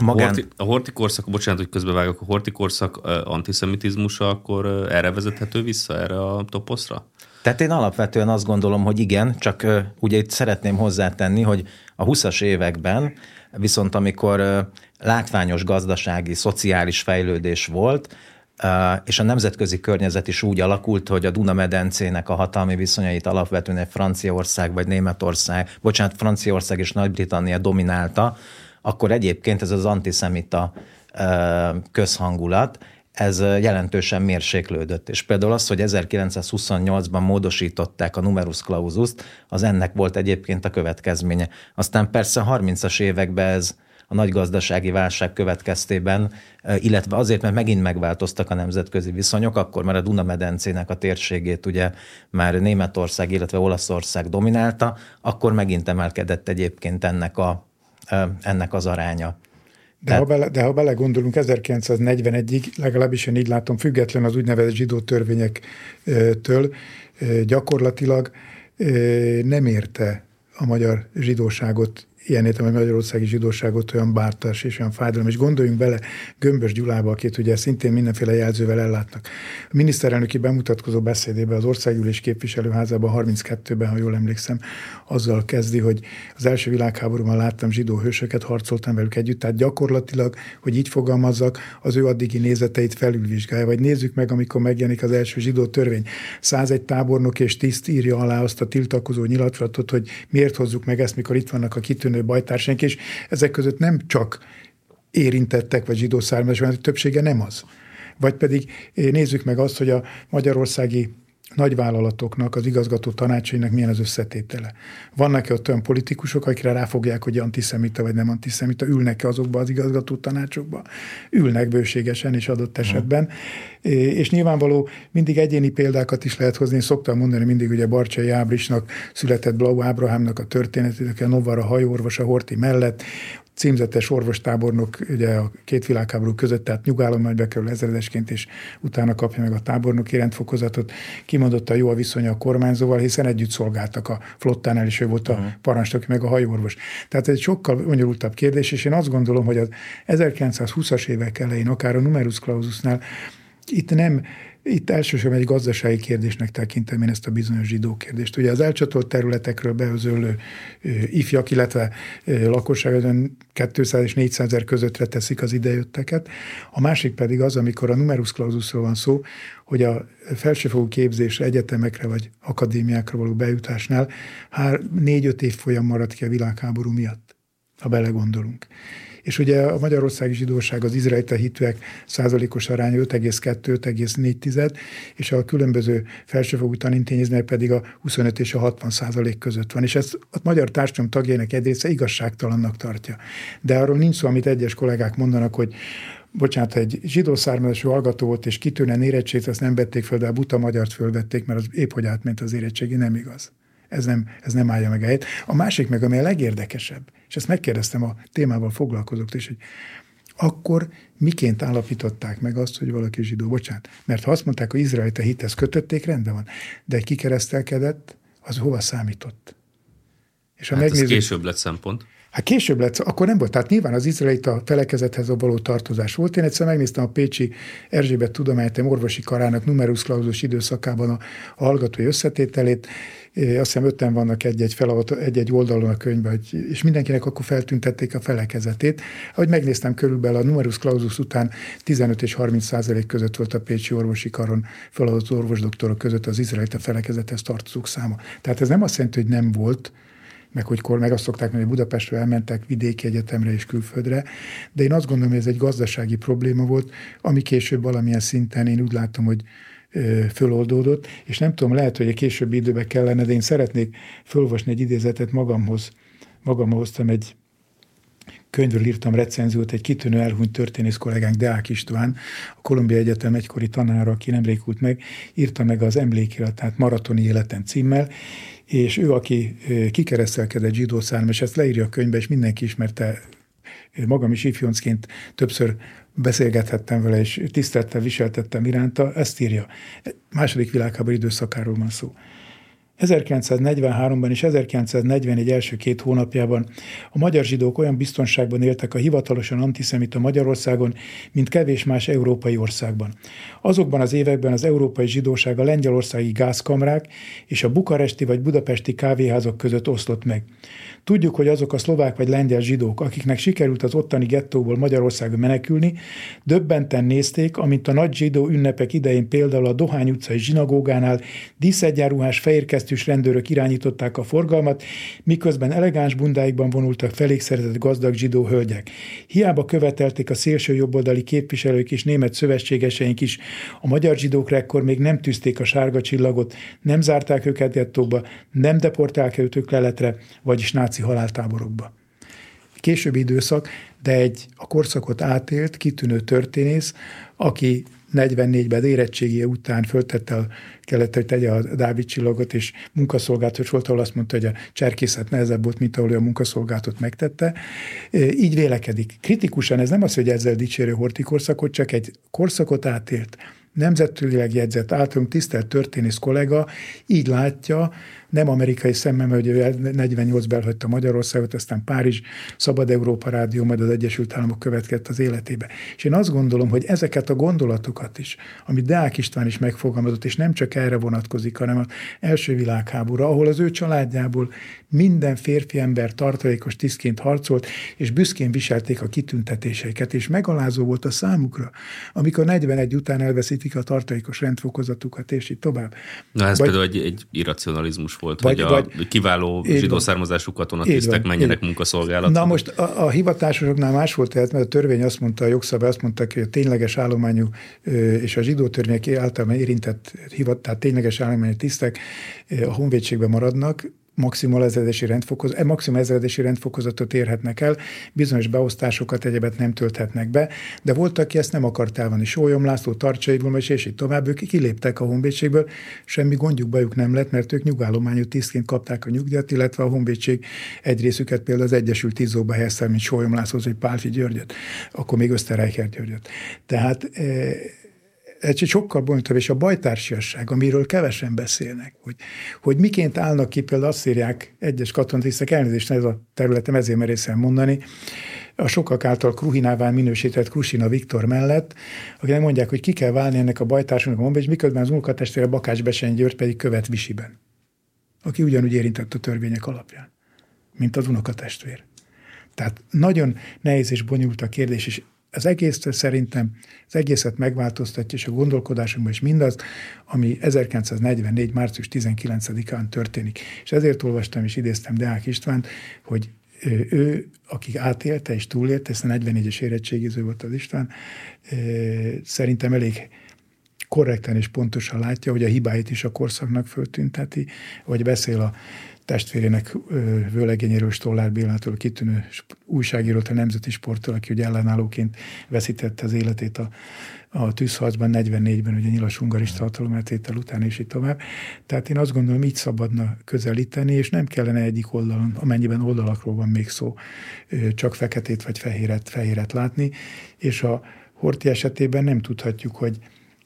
Magán... A, horti, a horti korszak, bocsánat, hogy közbevágok, a horti korszak antiszemitizmusa akkor erre vezethető vissza, erre a toposzra? Tehát én alapvetően azt gondolom, hogy igen, csak ugye itt szeretném hozzátenni, hogy a 20-as években viszont amikor látványos gazdasági, szociális fejlődés volt, és a nemzetközi környezet is úgy alakult, hogy a Duna-medencének a hatalmi viszonyait alapvetően Franciaország vagy Németország, bocsánat, Franciaország és Nagy-Britannia dominálta, akkor egyébként ez az antiszemita közhangulat, ez jelentősen mérséklődött. És például az, hogy 1928-ban módosították a numerus clausus az ennek volt egyébként a következménye. Aztán persze a 30-as években ez a nagy gazdasági válság következtében, illetve azért, mert megint megváltoztak a nemzetközi viszonyok, akkor már a Duna-medencének a térségét ugye már Németország, illetve Olaszország dominálta, akkor megint emelkedett egyébként ennek, a, ennek az aránya. De, Tehát... ha bele, de ha belegondolunk, 1941-ig, legalábbis én így látom, független az úgynevezett zsidó törvényektől, gyakorlatilag nem érte a magyar zsidóságot ilyen értem, hogy Magyarországi zsidóságot olyan bártas és olyan fájdalom, és gondoljunk bele Gömbös Gyulába, akit ugye szintén mindenféle jelzővel ellátnak. A miniszterelnöki bemutatkozó beszédében az országgyűlés képviselőházában 32-ben, ha jól emlékszem, azzal kezdi, hogy az első világháborúban láttam zsidó hősöket, harcoltam velük együtt, tehát gyakorlatilag, hogy így fogalmazzak, az ő addigi nézeteit felülvizsgálja. Vagy nézzük meg, amikor megjelenik az első zsidó törvény. 101 tábornok és tiszt írja alá azt a tiltakozó nyilatkozatot, hogy miért hozzuk meg ezt, mikor itt vannak a kitűnő kitűnő bajtársaink, és ezek között nem csak érintettek, vagy zsidó származású, többsége nem az. Vagy pedig eh, nézzük meg azt, hogy a magyarországi nagyvállalatoknak, az igazgató tanácsainak milyen az összetétele. Vannak-e ott olyan politikusok, akire ráfogják, hogy antiszemita vagy nem antiszemita, ülnek-e azokba az igazgató tanácsokba? Ülnek bőségesen és adott esetben. Hmm. És nyilvánvaló mindig egyéni példákat is lehet hozni. Én szoktam mondani mindig, ugye Barcsai Ábrisnak született Blau Ábrahámnak a történetét, aki a Novara hajóorvos a Horti mellett, címzetes orvostábornok ugye a két világháború között, tehát nyugállományba bekerül ezredesként, és utána kapja meg a tábornoki rendfokozatot. Kimondotta jó a viszonya a kormányzóval, hiszen együtt szolgáltak a flottánál, és ő volt a uh-huh. parancsnok, meg a hajóorvos. Tehát ez egy sokkal bonyolultabb kérdés, és én azt gondolom, hogy az 1920-as évek elején, akár a numerus claususnál itt nem itt elsősorban egy gazdasági kérdésnek tekintem én ezt a bizonyos zsidó kérdést. Ugye az elcsatolt területekről beözöllő ifjak, illetve lakosság 200 és 400 ezer közöttre teszik az idejötteket. A másik pedig az, amikor a numerus claususról van szó, hogy a felsőfokú képzésre, egyetemekre vagy akadémiákra való bejutásnál négy-öt év folyam maradt ki a világháború miatt, ha belegondolunk. És ugye a magyarországi zsidóság az izraelita hitűek százalékos aránya 5,2-5,4, és a különböző felsőfokú tanintézmények pedig a 25 és a 60 százalék között van. És ez a magyar társadalom tagjainak egy része igazságtalannak tartja. De arról nincs szó, amit egyes kollégák mondanak, hogy bocsánat, egy zsidó származású hallgató volt, és kitűnően érettséget, azt nem vették föl, de a buta magyart fölvették, mert az épp hogy átment az érettségi, nem igaz. Ez nem, ez nem állja meg a helyet. A másik meg, ami a legérdekesebb, és ezt megkérdeztem a témával foglalkozóktól is, hogy akkor miként állapították meg azt, hogy valaki zsidó? Bocsánat, mert ha azt mondták, hogy izraelite hithez kötötték, rendben van, de egy kikeresztelkedett, az hova számított? És ha hát megnézzük, ez később lett szempont. Hát később lett, akkor nem volt. Tehát nyilván az izraelita felekezethez a való tartozás volt. Én egyszer megnéztem a Pécsi Erzsébet Tudományegyetem orvosi karának numerus clausus időszakában a, a hallgatói összetételét. Azt hiszem ötten vannak egy-egy, feladat, egy-egy oldalon a könyvben, és mindenkinek akkor feltüntették a felekezetét. Ahogy megnéztem körülbelül a numerus clausus után 15 és 30 százalék között volt a Pécsi orvosi karon feladott orvosdoktorok között az izraelita felekezethez tartozók száma. Tehát ez nem azt jelenti, hogy nem volt, meg hogy kor, meg azt szokták hogy Budapestről elmentek vidéki egyetemre és külföldre, de én azt gondolom, hogy ez egy gazdasági probléma volt, ami később valamilyen szinten én úgy látom, hogy föloldódott, és nem tudom, lehet, hogy egy későbbi időben kellene, de én szeretnék fölolvasni egy idézetet magamhoz. Magamhoz hoztam egy könyvről írtam recenziót, egy kitűnő elhunyt történész kollégánk Deák István, a Kolumbia Egyetem egykori tanára, aki nemrég kult meg, írta meg az emlékiratát Maratoni életen címmel, és ő, aki kikeresztelkedett zsidó szárma, és ezt leírja a könyvbe, és mindenki ismerte, magam is ifjoncként többször beszélgethettem vele, és tisztelettel viseltettem iránta, ezt írja. Második világháború időszakáról van szó. 1943-ban és 1941 első két hónapjában a magyar zsidók olyan biztonságban éltek a hivatalosan antiszemita Magyarországon, mint kevés más európai országban. Azokban az években az európai zsidóság a lengyelországi gázkamrák és a bukaresti vagy budapesti kávéházak között oszlott meg. Tudjuk, hogy azok a szlovák vagy lengyel zsidók, akiknek sikerült az ottani gettóból Magyarországon menekülni, döbbenten nézték, amint a nagy zsidó ünnepek idején például a Dohány utcai zsinagógánál díszegyenruhás fehérkesztűs rendőrök irányították a forgalmat, miközben elegáns bundáikban vonultak felékszeretett gazdag zsidó hölgyek. Hiába követelték a szélső jobboldali képviselők és német szövetségeseink is, a magyar zsidókra ekkor még nem tűzték a sárga csillagot, nem zárták őket gettóba, nem deportálták őket leletre, vagyis náci haláltáborokba. Későbbi időszak, de egy a korszakot átélt, kitűnő történész, aki 44-ben érettségie után föltette a, kellett, hogy tegye a Dávid csillagot, és munkaszolgálatos volt, ahol azt mondta, hogy a cserkészet nehezebb volt, mint ahol a munkaszolgálatot megtette. Így vélekedik. Kritikusan ez nem az, hogy ezzel dicsérő Horti korszakot, csak egy korszakot átélt nemzetközileg jegyzett, általunk tisztelt történész kollega így látja, nem amerikai szemmel, hogy ő 48-ben elhagyta Magyarországot, aztán Párizs, Szabad Európa Rádió, majd az Egyesült Államok következett az életébe. És én azt gondolom, hogy ezeket a gondolatokat is, amit Deák István is megfogalmazott, és nem csak erre vonatkozik, hanem az első világháborúra, ahol az ő családjából minden férfi ember tartalékos tisztként harcolt, és büszkén viselték a kitüntetéseiket, és megalázó volt a számukra, amikor 41 után elveszítik a tartalékos rendfokozatukat, és így tovább. Na ez Vagy, például egy, egy irracionalizmus volt, vagy, hogy a vagy, kiváló zsidó származású katonatisztek menjenek így. munkaszolgálatba. Na most a, a hivatásosoknál más volt, tehát, mert a törvény azt mondta, a jogszabály azt mondta, hogy a tényleges állományú és a zsidó törvények általában érintett hivat, tehát tényleges állományú tisztek a honvédségben maradnak, maximal ezredesi rendfokozat, e maximal ezredesi rendfokozatot érhetnek el, bizonyos beosztásokat, egyebet nem tölthetnek be, de volt, aki ezt nem akart elvenni. Sólyom László, Tarcsai Gomes, és így tovább, ők kiléptek a honvédségből, semmi gondjuk bajuk nem lett, mert ők nyugállományú tisztként kapták a nyugdíjat, illetve a honvédség egy részüket például az Egyesült Tízóba helyezte, mint Sólyom László, vagy Pálfi Györgyöt, akkor még Öszterreicher Györgyöt. Tehát e, egy sokkal bonyolultabb, és a bajtársiasság, amiről kevesen beszélnek, hogy, hogy miként állnak ki, például azt írják egyes katonatisztek, elnézést ez a területem, ezért merészem mondani, a sokak által Kruhinává minősített Krusina Viktor mellett, akinek mondják, hogy ki kell válni ennek a bajtársunknak a és miközben az unokatestvére Bakács Besen György pedig követ Visiben, aki ugyanúgy érintett a törvények alapján, mint az unokatestvér. Tehát nagyon nehéz és bonyolult a kérdés, és az egész szerintem az egészet megváltoztatja, és a gondolkodásunkban is mindaz, ami 1944. március 19-án történik. És ezért olvastam és idéztem Deák Istvánt, hogy ő, aki átélte és túlélte, ezt a 44-es érettségiző volt az István, szerintem elég korrekten és pontosan látja, hogy a hibáit is a korszaknak föltünteti, vagy beszél a testvérének vőlegényéről, Stollár Bélától, kitűnő újságírót, a Nemzeti Sporttól, aki ugye ellenállóként veszítette az életét a, a tűzharcban, 44-ben, ugye nyilas hungarista hatalomátvétel után, és így tovább. Tehát én azt gondolom, így szabadna közelíteni, és nem kellene egyik oldalon, amennyiben oldalakról van még szó, csak feketét vagy fehéret, fehéret látni, és a Horti esetében nem tudhatjuk, hogy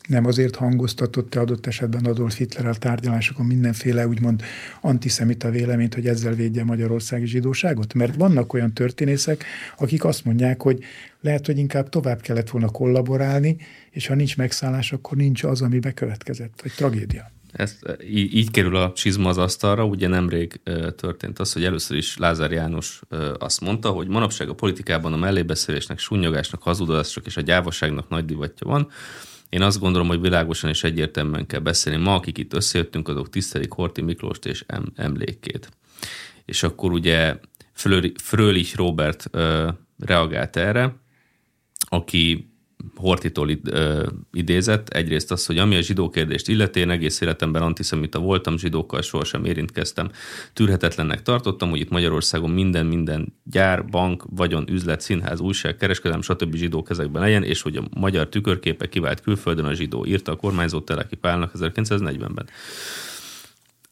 nem azért hangoztatott-e adott esetben Adolf Hitler a tárgyalásokon mindenféle úgymond antiszemita véleményt, hogy ezzel védje magyarországi zsidóságot? Mert vannak olyan történészek, akik azt mondják, hogy lehet, hogy inkább tovább kellett volna kollaborálni, és ha nincs megszállás, akkor nincs az, ami bekövetkezett, vagy tragédia. Ezt, így, így kerül a csizma az asztalra, ugye nemrég történt az, hogy először is Lázár János azt mondta, hogy manapság a politikában a mellébeszélésnek, súnyogásnak, hazudásnak és a gyávaságnak nagy divatja van, én azt gondolom, hogy világosan és egyértelműen kell beszélni. Ma, akik itt összejöttünk, azok tisztelik Horti Miklóst és em- emlékét. És akkor ugye Frölich Robert ö, reagált erre, aki Hortitól id, idézett. Egyrészt az, hogy ami a zsidó kérdést illeti, én egész életemben antiszemita voltam, zsidókkal sohasem érintkeztem. Tűrhetetlennek tartottam, hogy itt Magyarországon minden, minden gyár, bank, vagyon, üzlet, színház, újság, kereskedelem, stb. zsidó kezekben legyen, és hogy a magyar tükörképe kivált külföldön a zsidó, írta a kormányzó Teleki Pálnak 1940-ben.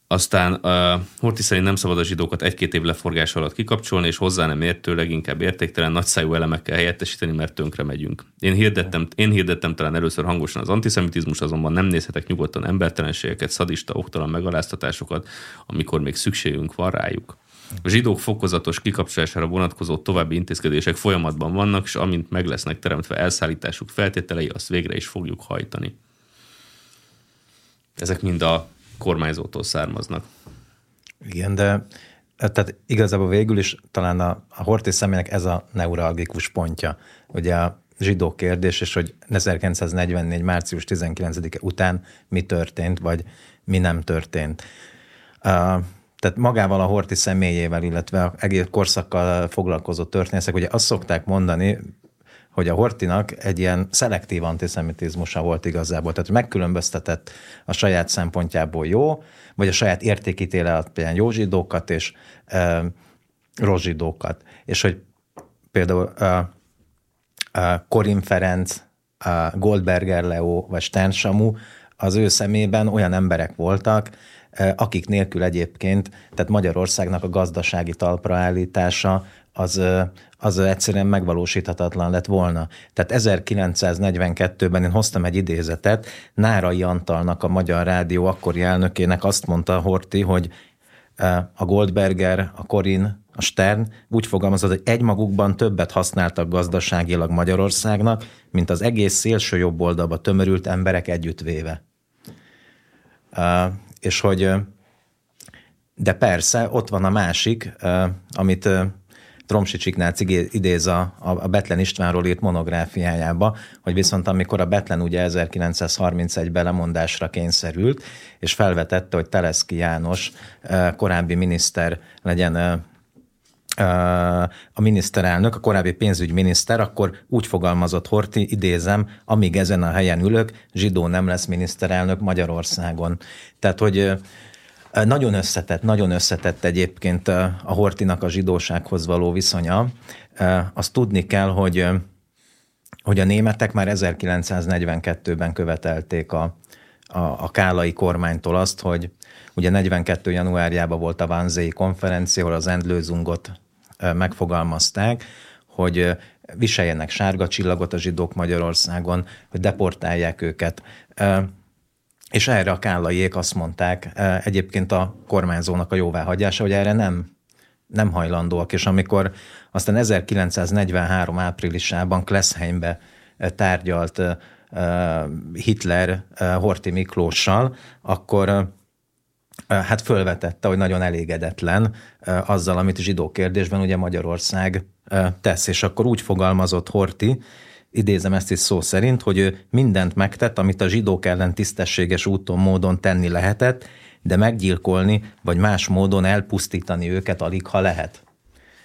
Aztán uh, Horti szerint nem szabad a zsidókat egy-két év leforgás alatt kikapcsolni, és hozzá nem értő, leginkább értéktelen nagyszájú elemekkel helyettesíteni, mert tönkre megyünk. Én hirdettem, én hirdettem talán először hangosan az antiszemitizmus, azonban nem nézhetek nyugodtan embertelenségeket, szadista, oktalan megaláztatásokat, amikor még szükségünk van rájuk. A zsidók fokozatos kikapcsolására vonatkozó további intézkedések folyamatban vannak, és amint meg lesznek teremtve elszállításuk feltételei, azt végre is fogjuk hajtani. Ezek mind a kormányzótól származnak. Igen, de tehát igazából végül is talán a, a Horthy személynek ez a neuralgikus pontja. Ugye a zsidó kérdés, és hogy 1944. március 19-e után mi történt, vagy mi nem történt. Uh, tehát magával a Horti személyével, illetve a egész korszakkal foglalkozó történészek, ugye azt szokták mondani, hogy a Hortinak egy ilyen szelektív antiszemitizmusa volt igazából, tehát megkülönböztetett a saját szempontjából jó, vagy a saját értékítéle alapján jó zsidókat és e, rossz zsidókat. És hogy például e, e, Korin Ferenc, e, Goldberger Leo vagy Stern Samu az ő szemében olyan emberek voltak, akik nélkül egyébként, tehát Magyarországnak a gazdasági talpraállítása az, az egyszerűen megvalósíthatatlan lett volna. Tehát 1942-ben én hoztam egy idézetet, Nárai Antalnak, a Magyar Rádió akkori elnökének azt mondta Horti, hogy a Goldberger, a Korin, a Stern úgy fogalmazott, hogy egymagukban többet használtak gazdaságilag Magyarországnak, mint az egész szélső jobb oldalba tömörült emberek együttvéve. És hogy de persze, ott van a másik, amit Tromsics Ignác idéz a, a Betlen Istvánról írt monográfiájába, hogy viszont amikor a Betlen ugye 1931-ben lemondásra kényszerült, és felvetette, hogy Teleszki János korábbi miniszter legyen a miniszterelnök, a korábbi pénzügyminiszter, akkor úgy fogalmazott Horti, idézem, amíg ezen a helyen ülök, zsidó nem lesz miniszterelnök Magyarországon. Tehát, hogy Nagyon összetett, nagyon összetett egyébként a Hortinak a zsidósághoz való viszonya. Azt tudni kell, hogy, hogy a németek már 1942-ben követelték a, a, a kálai kormánytól azt, hogy ugye 42. januárjában volt a Vanzéi konferencia, ahol az Endlőzungot megfogalmazták, hogy viseljenek sárga csillagot a zsidók Magyarországon, hogy deportálják őket. És erre a kállaiék azt mondták, egyébként a kormányzónak a jóváhagyása, hogy erre nem, nem hajlandóak, és amikor aztán 1943 áprilisában Kleszheimbe tárgyalt Hitler Horti Miklóssal, akkor hát fölvetette, hogy nagyon elégedetlen azzal, amit zsidó kérdésben ugye Magyarország tesz, és akkor úgy fogalmazott Horti, idézem ezt is szó szerint, hogy ő mindent megtett, amit a zsidók ellen tisztességes úton, módon tenni lehetett, de meggyilkolni, vagy más módon elpusztítani őket alig, ha lehet.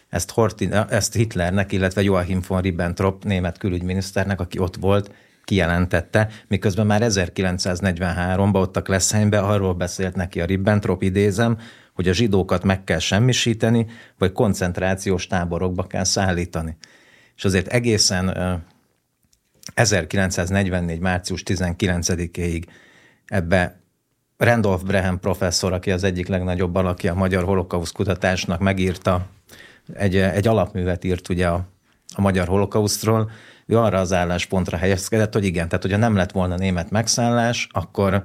Ezt, Horti, ezt Hitlernek, illetve Joachim von Ribbentrop, német külügyminiszternek, aki ott volt, kijelentette, miközben már 1943-ban ott a Kleszheimben arról beszélt neki a Ribbentrop, idézem, hogy a zsidókat meg kell semmisíteni, vagy koncentrációs táborokba kell szállítani. És azért egészen 1944. március 19-ig ebbe Randolph Brehem professzor, aki az egyik legnagyobb alakja a magyar holokauszt kutatásnak, megírta, egy, egy alapművet írt ugye a, a magyar holokausztról, ő arra az álláspontra helyezkedett, hogy igen, tehát hogyha nem lett volna német megszállás, akkor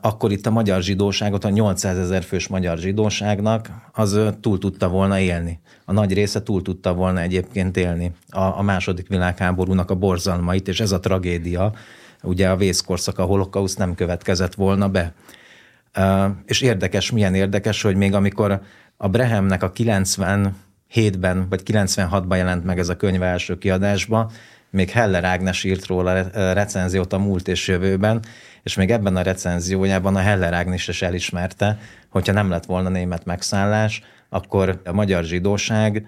akkor itt a magyar zsidóságot, a 800 ezer fős magyar zsidóságnak, az túl tudta volna élni. A nagy része túl tudta volna egyébként élni a, a második világháborúnak a borzalmait, és ez a tragédia, ugye a vészkorszak, a holokauszt nem következett volna be. És érdekes, milyen érdekes, hogy még amikor a Brehemnek a 97-ben vagy 96-ban jelent meg ez a könyv első kiadásba, még Heller Ágnes írt róla recenziót a múlt és jövőben, és még ebben a recenziójában a Heller Ágnes is elismerte, hogyha nem lett volna német megszállás, akkor a magyar zsidóság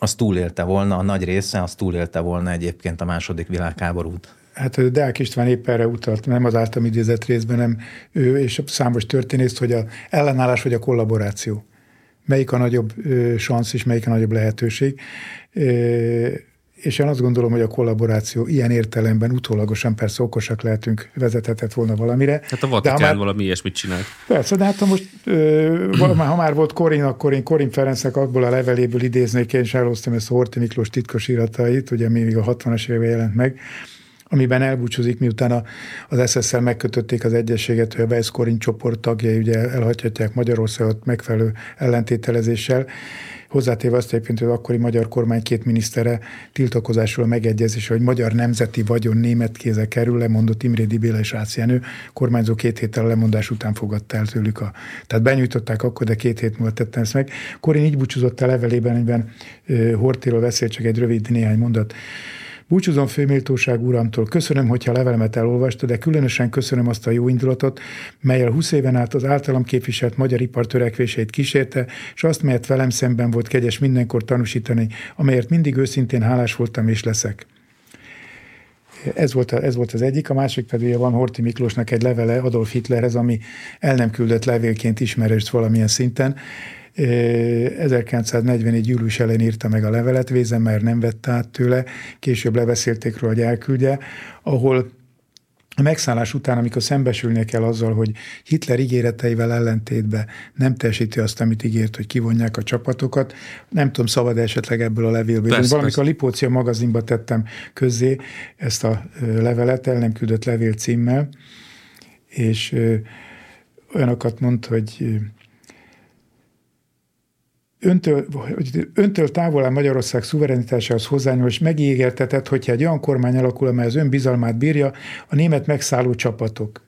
az túlélte volna, a nagy része az túlélte volna egyébként a második világháborút. Hát Deák István épp erre utalt, nem az általam idézett részben, nem ő és a számos történész, hogy a ellenállás vagy a kollaboráció. Melyik a nagyobb szansz és melyik a nagyobb lehetőség és én azt gondolom, hogy a kollaboráció ilyen értelemben utólagosan persze okosak lehetünk, vezethetett volna valamire. Hát a Vatikán már, valami ilyesmit csinált. Persze, de hát ha most, ö, ha már volt Korin, akkor én Korin Ferencnek abból a leveléből idéznék, én is elhoztam ezt a Horti Miklós titkos iratait, ugye még a 60-as években jelent meg, amiben elbúcsúzik, miután a, az SSZ-szel megkötötték az egyességet, hogy a Weiss Korin csoport tagjai ugye elhagyhatják Magyarországot megfelelő ellentételezéssel, Hozzátéve azt egyébként, hogy az akkori magyar kormány két minisztere tiltakozásról a megegyezés, hogy magyar nemzeti vagyon német kéze kerül, lemondott Imrédi Béla és Rácz Jenő. Kormányzó két héttel a lemondás után fogadta el tőlük a... Tehát benyújtották akkor, de két hét múlva tettem ezt meg. Korin így búcsúzott a levelében, amiben Hortéről beszélt, csak egy rövid néhány mondat. Búcsúzom főméltóság uramtól, köszönöm, hogyha a levelemet elolvasta, de különösen köszönöm azt a jó indulatot, melyel 20 éven át az általam képviselt magyar ipar törekvéseit kísérte, és azt, melyet velem szemben volt kegyes mindenkor tanúsítani, amelyért mindig őszintén hálás voltam és leszek. Ez volt, ez volt az egyik, a másik pedig van Horti Miklósnak egy levele Adolf Hitlerhez, ami el nem küldött levélként ismerőst valamilyen szinten, 1944. július elején írta meg a levelet, Vézemer nem vette át tőle, később lebeszélték róla, hogy elküldje, ahol a megszállás után, amikor szembesülnie kell azzal, hogy Hitler ígéreteivel ellentétben nem teljesíti azt, amit ígért, hogy kivonják a csapatokat, nem tudom, szabad esetleg ebből a levélből. Persze, Valamikor a Lipócia magazinba tettem közzé ezt a levelet, el nem küldött levél címmel, és olyanokat mondta, hogy öntől, öntől távol áll Magyarország szuverenitásához hozzányúl, és megígértetett, hogyha egy olyan kormány alakul, amely az ön bizalmát bírja, a német megszálló csapatok,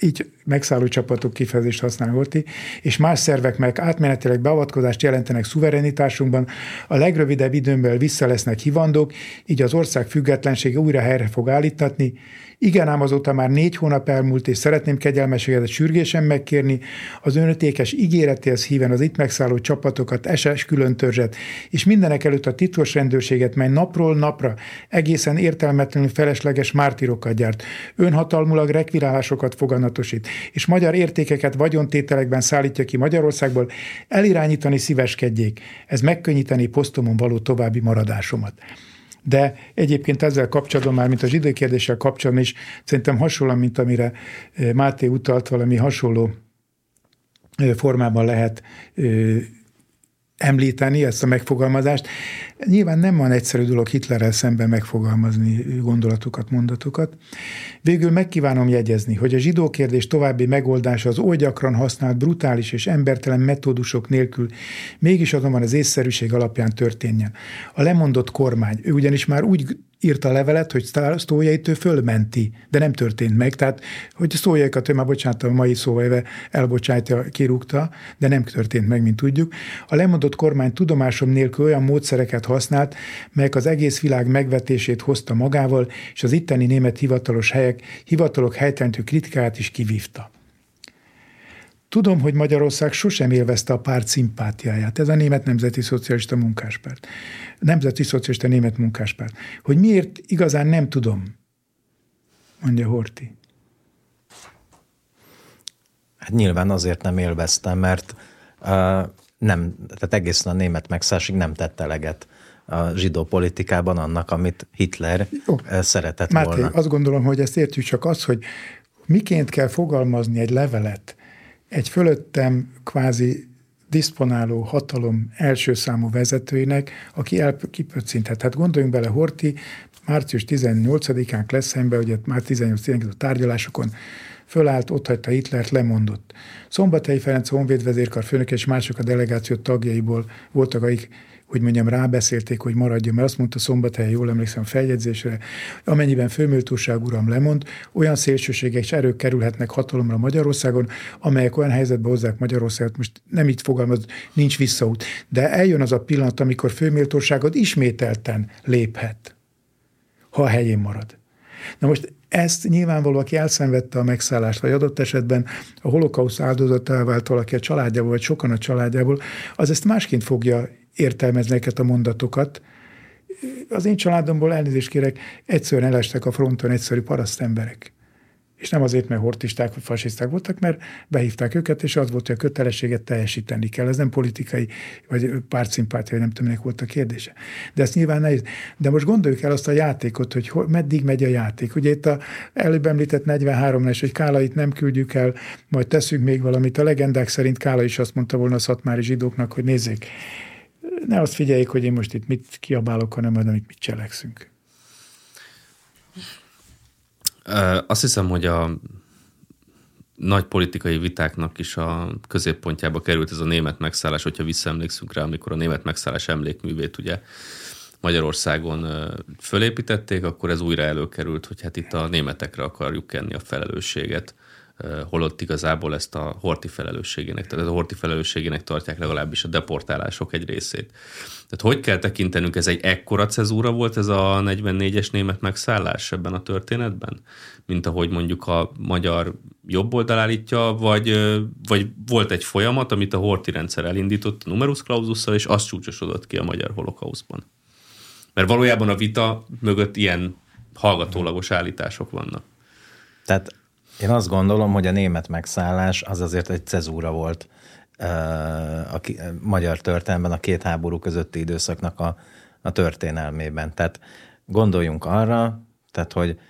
így megszálló csapatok kifejezést használ Horti, és más szervek meg átmenetileg beavatkozást jelentenek szuverenitásunkban, a legrövidebb időn vissza lesznek hivandók, így az ország függetlensége újra helyre fog állítatni, igen, ám azóta már négy hónap elmúlt, és szeretném kegyelmeséget sürgésen megkérni az önötékes ígéretéhez híven az itt megszálló csapatokat, SS külön törzset, és mindenek előtt a titkos rendőrséget, mely napról napra egészen értelmetlenül felesleges mártírokat gyárt, önhatalmulag rekvirálásokat foganatosít, és magyar értékeket vagyontételekben szállítja ki Magyarországból, elirányítani szíveskedjék. Ez megkönnyíteni posztomon való további maradásomat. De egyébként ezzel kapcsolatban már, mint a zsidó kérdéssel kapcsolatban is, szerintem hasonlóan, mint amire eh, Máté utalt, valami hasonló eh, formában lehet eh, említeni ezt a megfogalmazást. Nyilván nem van egyszerű dolog Hitlerrel szemben megfogalmazni gondolatokat, mondatokat. Végül megkívánom jegyezni, hogy a zsidó kérdés további megoldása az oly gyakran használt brutális és embertelen metódusok nélkül mégis azonban az észszerűség alapján történjen. A lemondott kormány, ő ugyanis már úgy írta a levelet, hogy Sztójait ő fölmenti, de nem történt meg. Tehát, hogy Sztójaikat ő már bocsánat, a mai éve elbocsátja, kirúgta, de nem történt meg, mint tudjuk. A lemondott kormány tudomásom nélkül olyan módszereket használt, melyek az egész világ megvetését hozta magával, és az itteni német hivatalos helyek, hivatalok helytelenítő kritikáját is kivívta. Tudom, hogy Magyarország sosem élvezte a párt szimpátiáját. Ez a Német Nemzeti Szocialista Munkáspárt. Nemzeti Szocialista Német Munkáspárt. Hogy miért igazán nem tudom, mondja Horti. Hát nyilván azért nem élveztem, mert uh, nem, tehát egészen a német megszállásig nem tette eleget a zsidó politikában annak, amit Hitler Jó. szeretett Máté, volna. azt gondolom, hogy ezt értjük csak az, hogy miként kell fogalmazni egy levelet egy fölöttem kvázi diszponáló hatalom első számú vezetőinek, aki elkipöccinthet. Hát gondoljunk bele, Horti március 18-án lesz szembe, ugye már 18 a tárgyalásokon fölállt, ott hagyta Hitlert, lemondott. Szombathelyi Ferenc honvédvezérkar főnök és mások a delegáció tagjaiból voltak, akik hogy mondjam, rábeszélték, hogy maradjon, mert azt mondta Szombathelyen, jól emlékszem, feljegyzésre, amennyiben főméltóság uram lemond, olyan szélsőségek és erők kerülhetnek hatalomra Magyarországon, amelyek olyan helyzetbe hozzák Magyarországot, most nem így fogalmaz, nincs visszaút. De eljön az a pillanat, amikor főméltóságod ismételten léphet, ha a helyén marad. Na most ezt nyilvánvaló, aki elszenvedte a megszállást, vagy adott esetben a holokausz áldozatává vált valaki a családjából, vagy sokan a családjából, az ezt másként fogja értelmezni ezeket a mondatokat. Az én családomból elnézést kérek, egyszerűen elestek a fronton egyszerű paraszt emberek. És nem azért, mert hortisták vagy fasiszták voltak, mert behívták őket, és az volt, hogy a kötelességet teljesíteni kell. Ez nem politikai, vagy pártszimpátia, vagy nem tudom, minek volt a kérdése. De ezt nyilván nehéz. De most gondoljuk el azt a játékot, hogy meddig megy a játék. Ugye itt a előbb említett 43 es hogy Kálait nem küldjük el, majd teszünk még valamit. A legendák szerint Kála is azt mondta volna a szatmári zsidóknak, hogy nézzék, ne azt figyeljék, hogy én most itt mit kiabálok, hanem majd amit mit cselekszünk. Azt hiszem, hogy a nagy politikai vitáknak is a középpontjába került ez a német megszállás, hogyha visszaemlékszünk rá, amikor a német megszállás emlékművét ugye Magyarországon fölépítették, akkor ez újra előkerült, hogy hát itt a németekre akarjuk kenni a felelősséget holott igazából ezt a horti felelősségének, tehát a horti felelősségének tartják legalábbis a deportálások egy részét. Tehát hogy kell tekintenünk, ez egy ekkora cezúra volt ez a 44-es német megszállás ebben a történetben? Mint ahogy mondjuk a magyar jobb oldal állítja, vagy, vagy volt egy folyamat, amit a horti rendszer elindított a numerus claususszal, és az csúcsosodott ki a magyar holokauszban. Mert valójában a vita mögött ilyen hallgatólagos állítások vannak. Tehát én azt gondolom, hogy a német megszállás az azért egy cezúra volt a magyar történelemben a két háború közötti időszaknak a, a történelmében. Tehát gondoljunk arra, tehát hogy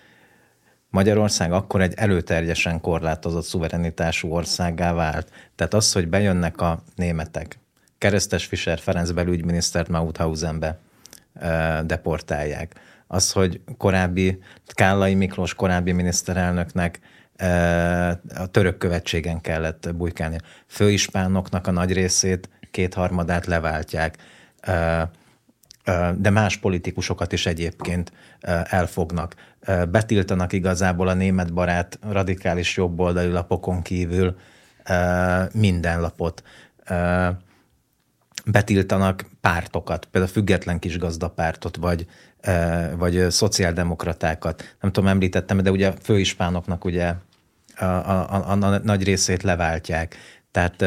Magyarország akkor egy előterjesen korlátozott szuverenitású országá vált. Tehát az, hogy bejönnek a németek, Keresztes Fischer Ferenc belügyminisztert Mauthausenbe deportálják. Az, hogy korábbi, Kállai Miklós korábbi miniszterelnöknek a török követségen kellett bujkálni. Főispánoknak a nagy részét, kétharmadát leváltják, de más politikusokat is egyébként elfognak. Betiltanak igazából a német barát radikális jobboldali lapokon kívül minden lapot. Betiltanak pártokat, például független kisgazdapártot, vagy, vagy szociáldemokratákat. Nem tudom, említettem, de ugye a főispánoknak ugye a, a, a, a nagy részét leváltják. Tehát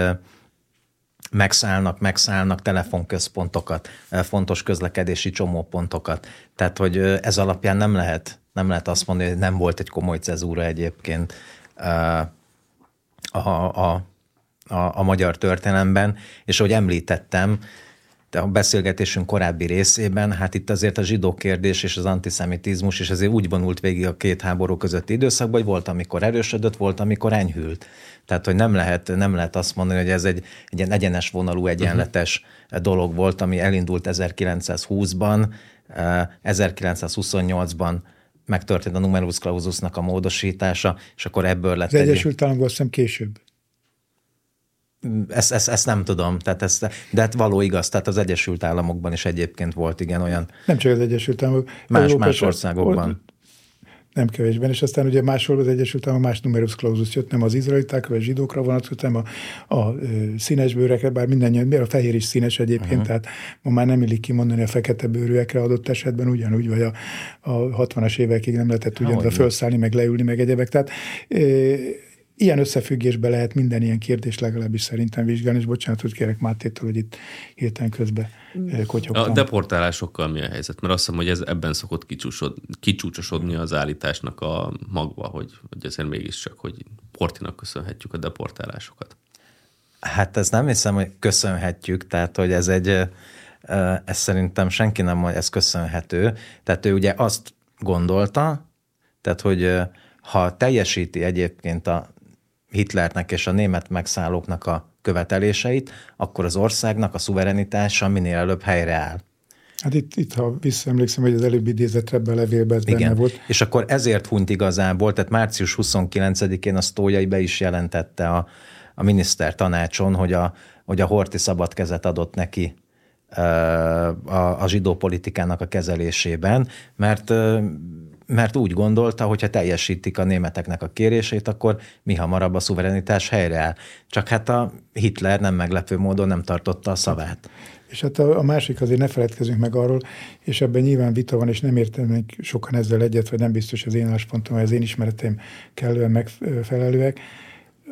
megszállnak, megszállnak telefonközpontokat, fontos közlekedési csomópontokat. Tehát, hogy ez alapján nem lehet, nem lehet azt mondani, hogy nem volt egy komoly cezúra egyébként. a, a, a, a magyar történelemben, és ahogy említettem, a beszélgetésünk korábbi részében, hát itt azért a zsidó kérdés és az antiszemitizmus, és azért úgy vonult végig a két háború közötti időszakban, hogy volt, amikor erősödött, volt, amikor enyhült. Tehát, hogy nem lehet, nem lehet azt mondani, hogy ez egy, egy ilyen egyenes vonalú, egyenletes uh-huh. dolog volt, ami elindult 1920-ban, 1928-ban megtörtént a numerus claususnak a módosítása, és akkor ebből lett Az egy... Egyesült Államokban azt később. Ezt, ezt, ezt nem tudom, tehát ezt, de hát való igaz, tehát az Egyesült Államokban is egyébként volt igen olyan. Nem csak az Egyesült Államok. Más, más országokban. Ott, nem kevésben, és aztán ugye máshol az Egyesült Államok más numerus clausus jött, nem az izraelitákra vagy zsidókra vonatkozott, hanem a, a, a színes bőrekre, bár mindannyian, a fehér is színes egyébként, uh-huh. tehát ma már nem illik kimondani a fekete bőrűekre adott esetben ugyanúgy, vagy a, a 60-as évekig nem lehetett ugyanúgy felszállni, meg leülni, meg egyebek. Tehát ilyen összefüggésbe lehet minden ilyen kérdést legalábbis szerintem vizsgálni, és bocsánat, hogy kérek Mátétól, hogy itt hirtelen közben eh, kotyogtam. A deportálásokkal mi a helyzet? Mert azt hiszem, hogy ez ebben szokott kicsúcsod, kicsúcsosodni az állításnak a magva, hogy, hogy ezért mégiscsak, hogy Portinak köszönhetjük a deportálásokat. Hát ez nem hiszem, hogy köszönhetjük, tehát hogy ez egy, ez szerintem senki nem hogy ez köszönhető. Tehát ő ugye azt gondolta, tehát hogy ha teljesíti egyébként a Hitlernek és a német megszállóknak a követeléseit, akkor az országnak a szuverenitása minél előbb helyreáll. Hát itt, itt ha visszaemlékszem, hogy az előbbi idézetre ebben a levélben ez Igen. benne volt. És akkor ezért hunyt igazából, tehát március 29-én a Sztójai be is jelentette a, a miniszter tanácson, hogy a, hogy a Horti szabad kezet adott neki a, a zsidó politikának a kezelésében, mert mert úgy gondolta, hogy ha teljesítik a németeknek a kérését, akkor mi hamarabb a szuverenitás helyreáll. Csak hát a Hitler nem meglepő módon nem tartotta a szavát. És hát a, másik azért ne feledkezünk meg arról, és ebben nyilván vita van, és nem értem meg sokan ezzel egyet, vagy nem biztos az én álláspontom, vagy az én ismereteim kellően megfelelőek.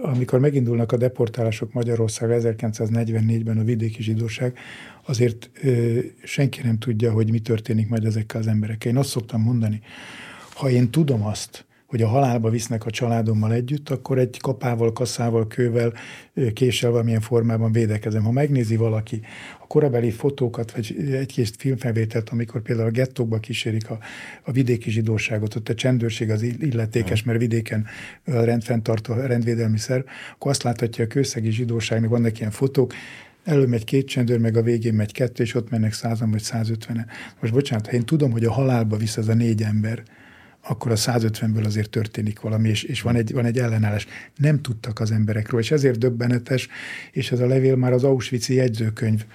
Amikor megindulnak a deportálások Magyarországra 1944-ben a vidéki zsidóság, azért ö, senki nem tudja, hogy mi történik majd ezekkel az emberekkel. Én azt szoktam mondani, ha én tudom azt, hogy a halálba visznek a családommal együtt, akkor egy kapával, kasszával, kővel, késsel valamilyen formában védekezem. Ha megnézi valaki a korabeli fotókat, vagy egy-két filmfelvételt, amikor például a gettókba kísérik a, a vidéki zsidóságot, ott a csendőrség az illetékes, mert vidéken rendfenntartó rendvédelmi szerv, akkor azt láthatja a kőszegi zsidóságnak, vannak ilyen fotók, elő megy két csendőr, meg a végén megy kettő, és ott mennek százan vagy 150 Most bocsánat, ha én tudom, hogy a halálba visz ez a négy ember, akkor a 150-ből azért történik valami, és, és van, egy, van egy ellenállás. Nem tudtak az emberekről, és ezért döbbenetes, és ez a levél már az Auschwitz-i jegyzőkönyv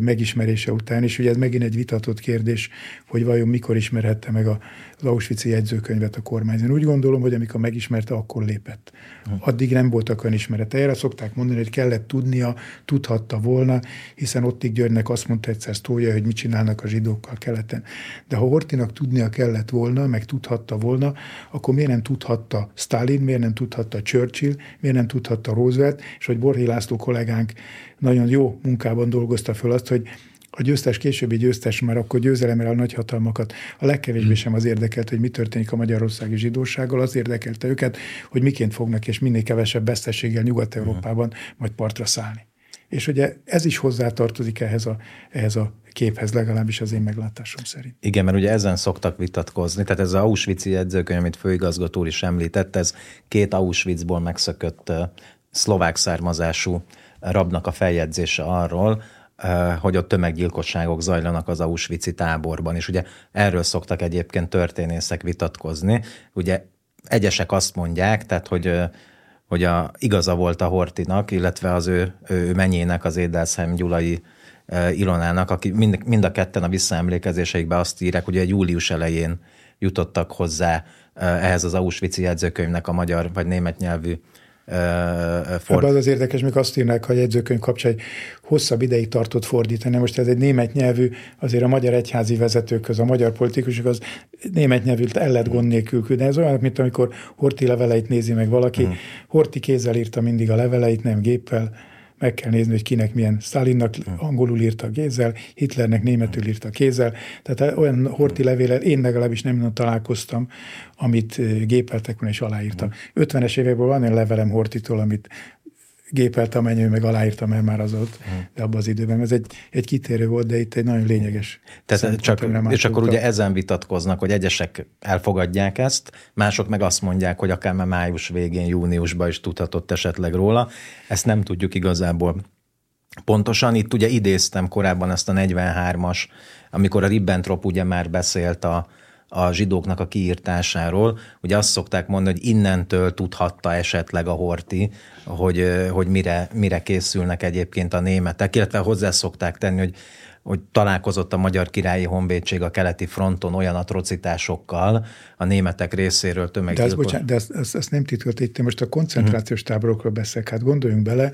megismerése után, és ugye ez megint egy vitatott kérdés, hogy vajon mikor ismerhette meg az Auschwitz-i jegyzőkönyvet a kormányzó. Én úgy gondolom, hogy amikor megismerte, akkor lépett. Addig nem voltak olyan ismerete. Erre szokták mondani, hogy kellett tudnia, tudhatta volna, hiszen ottig Györgynek azt mondta egyszer Sztója, hogy mit csinálnak a zsidókkal keleten. De ha Hortinak tudnia kellett volna, meg tudhatta volna, akkor miért nem tudhatta Stalin, miért nem tudhatta Churchill, miért nem tudhatta Roosevelt, és hogy Borhi László kollégánk nagyon jó munkában dolgozta föl azt, hogy a győztes, későbbi győztes már akkor győzelemre a nagyhatalmakat. A legkevésbé hmm. sem az érdekelt, hogy mi történik a magyarországi zsidósággal, az érdekelte őket, hogy miként fognak és minél kevesebb veszteséggel Nyugat-Európában hmm. majd partra szállni. És ugye ez is hozzátartozik ehhez a, ehhez a képhez, legalábbis az én meglátásom szerint. Igen, mert ugye ezen szoktak vitatkozni, tehát ez az Auschwitz-i jegyzőkönyv, amit főigazgató is említett, ez két Auschwitzból megszökött szlovák származású rabnak a feljegyzése arról, hogy ott tömeggyilkosságok zajlanak az Auschwitz-i táborban, és ugye erről szoktak egyébként történészek vitatkozni. Ugye egyesek azt mondják, tehát hogy eh, hogy a, igaza volt a Hortinak, illetve az ő, ő mennyének, az Édelsheim Gyulai uh, Ilonának, aki mind, mind a ketten a visszaemlékezéseikben azt írják, hogy a július elején jutottak hozzá ehhez az Auschwitz-i jegyzőkönyvnek a magyar vagy német nyelvű ford... az az érdekes, még azt írnák a jegyzőkönyv kapcsán, hogy hosszabb ideig tartott fordítani. Most ez egy német nyelvű, azért a magyar egyházi vezetők a magyar politikusok az német nyelvű el lehet gond nélkül de ez olyan, mint amikor Horti leveleit nézi meg valaki. Uh-huh. Horti kézzel írta mindig a leveleit, nem géppel, meg kell nézni, hogy kinek milyen. Stalinnak angolul írta kézzel, Hitlernek németül írta kézzel, tehát olyan horti levélel én legalábbis nem nagyon találkoztam, amit gépeltek volna és aláírtam. 50-es években van egy levelem Hortitól, amit gépelt a mennyő, meg aláírtam mert már az ott, de abban az időben. Ez egy, egy kitérő volt, de itt egy nagyon lényeges. Tehát csak, és akkor ugye ezen vitatkoznak, hogy egyesek elfogadják ezt, mások meg azt mondják, hogy akár már május végén, júniusban is tudhatott esetleg róla. Ezt nem tudjuk igazából pontosan. Itt ugye idéztem korábban ezt a 43-as, amikor a Ribbentrop ugye már beszélt a, a zsidóknak a kiírtásáról. Ugye azt szokták mondani, hogy innentől tudhatta esetleg a Horti, hogy, hogy mire, mire készülnek egyébként a németek, illetve hozzá szokták tenni, hogy hogy találkozott a Magyar Királyi Honvédség a keleti fronton olyan atrocitásokkal a németek részéről tömeggyilkos. De, ez, bocsánat, de ezt, ezt, ezt nem titkolt, itt most a koncentrációs táborokról beszélek. Hát gondoljunk bele,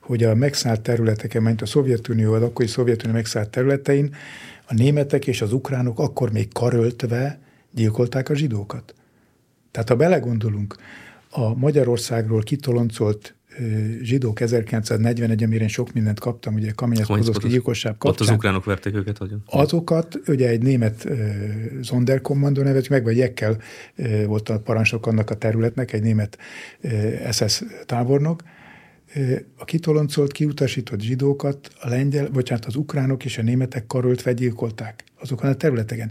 hogy a megszállt területeken, mint a Szovjetunió, az akkori Szovjetunió megszállt területein, a németek és az ukránok akkor még karöltve gyilkolták a zsidókat. Tehát ha belegondolunk, a Magyarországról kitoloncolt zsidók 1941, amire én sok mindent kaptam, ugye Kaményez Kozovszki gyilkosság kapcsán. Ott az ukránok verték őket hogyan? Azokat ugye egy német uh, Sonderkommando nevet meg, vagy Jekkel uh, volt a parancsnok annak a területnek, egy német uh, SS tábornok, a kitoloncolt, kiutasított zsidókat a lengyel, bocsánat, az ukránok és a németek karöltve gyilkolták azokon a területeken.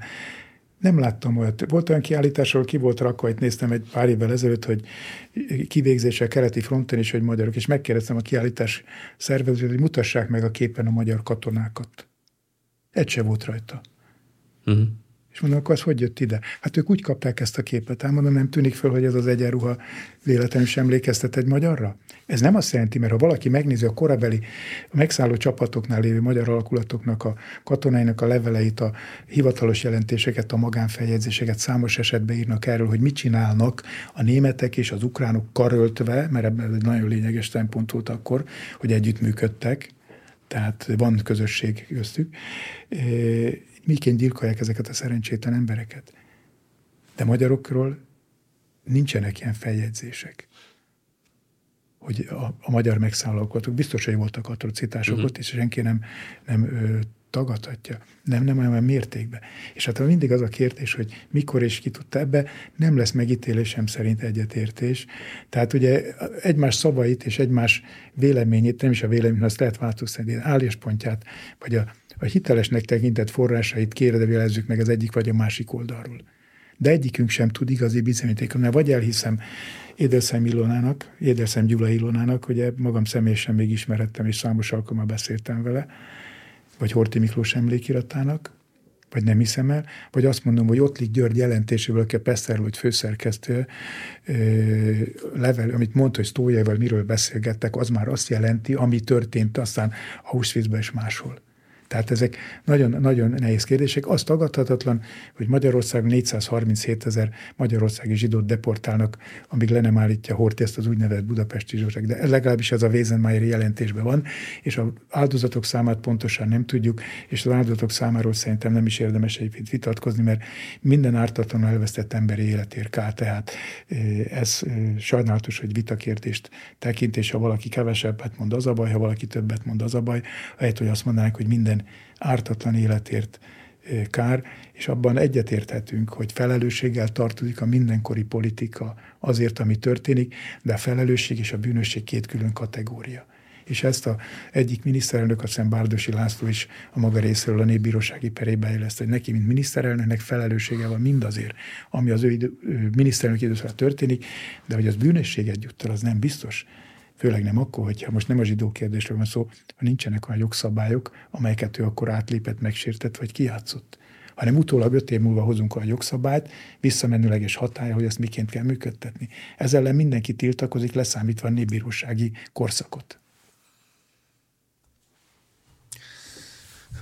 Nem láttam olyat. Volt olyan kiállításról, ki volt rakva, itt néztem egy pár évvel ezelőtt, hogy kivégzése a keleti fronton is, hogy magyarok, és megkérdeztem a kiállítás szervezőt, hogy mutassák meg a képen a magyar katonákat. Egy se volt rajta. Uh-huh. És mondom, akkor az hogy jött ide? Hát ők úgy kapták ezt a képet. Hát mondom, nem tűnik föl, hogy ez az egyenruha véletlenül sem emlékeztet egy magyarra? Ez nem azt jelenti, mert ha valaki megnézi a korabeli a megszálló csapatoknál lévő magyar alakulatoknak a katonáinak a leveleit, a hivatalos jelentéseket, a magánfeljegyzéseket számos esetben írnak erről, hogy mit csinálnak a németek és az ukránok karöltve, mert ebben egy nagyon lényeges szempont volt akkor, hogy együttműködtek, tehát van közösség köztük miként gyilkolják ezeket a szerencsétlen embereket. De magyarokról nincsenek ilyen feljegyzések hogy a, a magyar megszállók biztos, hogy voltak atrocitások uh-huh. ott, és senki nem, nem ö, tagadhatja. Nem, nem olyan mértékben. És hát mindig az a kérdés, hogy mikor és ki tudta ebbe, nem lesz megítélésem szerint egyetértés. Tehát ugye egymás szavait és egymás véleményét, nem is a vélemény, azt lehet változtatni, álláspontját, vagy a a hitelesnek tekintett forrásait kérdevélezzük meg az egyik vagy a másik oldalról. De egyikünk sem tud igazi bizonyítékot, mert vagy elhiszem Édelszem Ilonának, Édelszem Gyula Ilonának, hogy magam személyesen még ismerettem, és számos alkalommal beszéltem vele, vagy Horti Miklós emlékiratának, vagy nem hiszem el, vagy azt mondom, hogy Ottlik György jelentéséből, aki a Peszterlőt főszerkesztő level, amit mondta, hogy Sztójával miről beszélgettek, az már azt jelenti, ami történt aztán Auschwitzben és máshol. Tehát ezek nagyon, nagyon nehéz kérdések. Az tagadhatatlan, hogy Magyarország 437 ezer magyarországi zsidót deportálnak, amíg le nem állítja Horti ezt az úgynevezett budapesti zsózsák. De legalábbis ez a Wesenmeier jelentésben van, és az áldozatok számát pontosan nem tudjuk, és az áldozatok számáról szerintem nem is érdemes egyébként vitatkozni, mert minden ártatlanul elvesztett emberi életért kár. Tehát ez sajnálatos, hogy vitakérdést tekint, és ha valaki kevesebbet mond, az a baj, ha valaki többet mond, az a baj, ahelyett, hogy azt mondanák, hogy minden ártatlan életért kár, és abban egyetérthetünk, hogy felelősséggel tartozik a mindenkori politika azért, ami történik, de a felelősség és a bűnösség két külön kategória. És ezt a egyik miniszterelnök, a Szent Bárdosi László is a maga részéről a népbírósági perébe éleszt, hogy neki, mint miniszterelnöknek felelőssége van mindazért, ami az ő, idő, miniszterelnök időszakban történik, de hogy az bűnösséget juttal, az nem biztos főleg nem akkor, hogyha most nem a zsidó kérdésről van szó, ha nincsenek olyan jogszabályok, amelyeket ő akkor átlépett, megsértett vagy kijátszott hanem utólag öt év múlva hozunk a jogszabályt, visszamenőleges hatája, hogy ezt miként kell működtetni. Ezzel ellen mindenki tiltakozik, leszámítva a népbírósági korszakot.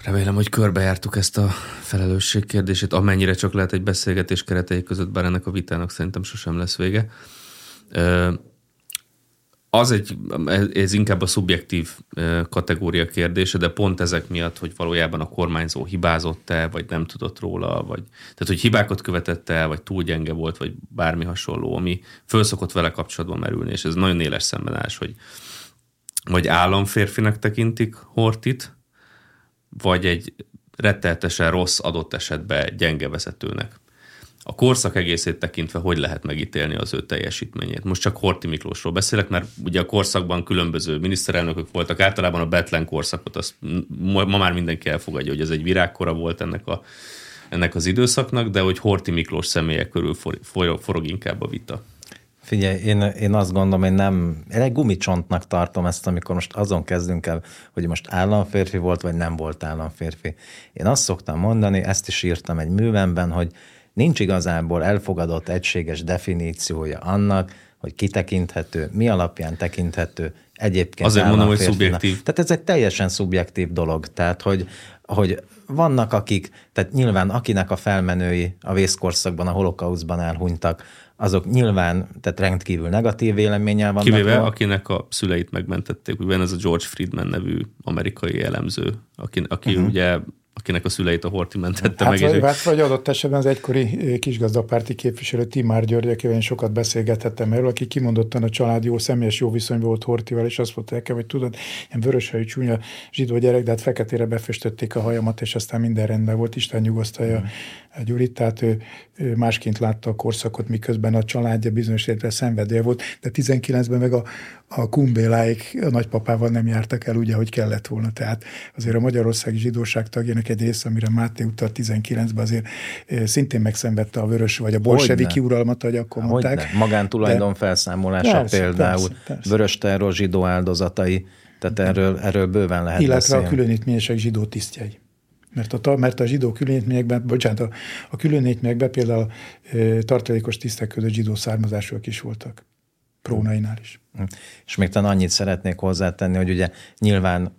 Remélem, hogy körbejártuk ezt a felelősség kérdését, amennyire csak lehet egy beszélgetés keretei között, bár ennek a vitának szerintem sosem lesz vége az egy, ez inkább a szubjektív kategória kérdése, de pont ezek miatt, hogy valójában a kormányzó hibázott-e, vagy nem tudott róla, vagy tehát, hogy hibákat követett el, vagy túl gyenge volt, vagy bármi hasonló, ami föl szokott vele kapcsolatban merülni, és ez nagyon éles szembenállás, hogy vagy államférfinek tekintik Hortit, vagy egy retteltesen rossz adott esetben gyenge vezetőnek. A korszak egészét tekintve hogy lehet megítélni az ő teljesítményét? Most csak Horti Miklósról beszélek, mert ugye a korszakban különböző miniszterelnökök voltak, általában a Betlen korszakot, azt ma már mindenki elfogadja, hogy ez egy virágkora volt ennek, a, ennek az időszaknak, de hogy Horti Miklós személye körül for, for, forog inkább a vita. Figyelj, én, én azt gondolom, én nem, én egy gumicsontnak tartom ezt, amikor most azon kezdünk el, hogy most államférfi volt, vagy nem volt államférfi. Én azt szoktam mondani, ezt is írtam egy művemben, hogy nincs igazából elfogadott egységes definíciója annak, hogy kitekinthető, mi alapján tekinthető egyébként Azért mondom, hogy szubjektív. Tehát ez egy teljesen szubjektív dolog. Tehát, hogy, hogy vannak akik, tehát nyilván akinek a felmenői a vészkorszakban, a holokauszban elhunytak, azok nyilván, tehát rendkívül negatív véleménnyel vannak. Kivéve, van. akinek a szüleit megmentették, ugye ez a George Friedman nevű amerikai elemző, aki, aki uh-huh. ugye akinek a szüleit a Horti mentette hát, meg. Vagy, hát, vagy adott esetben az egykori kisgazdapárti képviselő Timár György, akivel én sokat beszélgethettem erről, aki kimondottan a család jó, személyes jó viszonyban volt Hortival, és azt mondta nekem, hogy tudod, ilyen vöröshajú csúnya zsidó gyerek, de hát feketére befestötték a hajamat, és aztán minden rendben volt, Isten nyugosztalja mm. Gyurit, tehát ő, ő másként látta a korszakot, miközben a családja bizonyos értelemben szenvedélye volt, de 19-ben meg a, a kumbéláik a nagypapával nem jártak el úgy, ahogy kellett volna. Tehát azért a Magyarországi zsidóság tagjának egy része, amire Máté utalt 19-ben azért szintén megszenvedte a vörös vagy a bolseviki uralmat, ahogy akkor Hogyne. mondták. Magántulajdon de... felszámolása persze, például, persze, persze. vörös terror zsidó áldozatai, tehát erről, erről bőven lehet Illetve beszélni. a különítményesek zsidó tisztjei. Mert a, mert a zsidó különítményekben, bocsánat, a, a különítményekben például e, tartalékos tisztek között zsidó származásúak is voltak. Prónainál is. Hm. És még talán annyit szeretnék hozzátenni, hogy ugye nyilván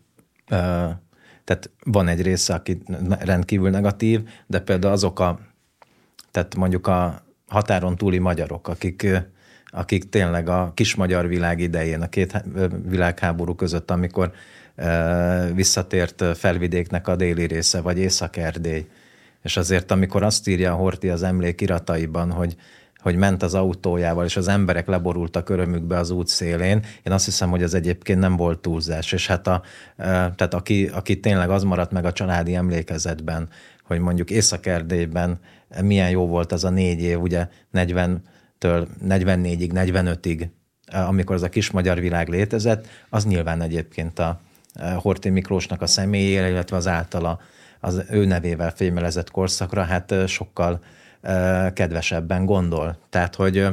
e, tehát van egy része, aki rendkívül negatív, de például azok a, tehát mondjuk a határon túli magyarok, akik, akik tényleg a kis magyar világ idején, a két világháború között, amikor visszatért felvidéknek a déli része, vagy Észak-Erdély. És azért, amikor azt írja a Horti az emlékirataiban, hogy, hogy ment az autójával, és az emberek leborultak örömükbe az út szélén, én azt hiszem, hogy az egyébként nem volt túlzás. És hát a, tehát aki, aki tényleg az maradt meg a családi emlékezetben, hogy mondjuk Észak-Erdélyben milyen jó volt az a négy év, ugye 40-től 44-ig, 45-ig, amikor az a kis magyar világ létezett, az nyilván egyébként a, Horti Miklósnak a személyére, illetve az általa az ő nevével fémelezett korszakra, hát sokkal kedvesebben gondol. Tehát, hogy,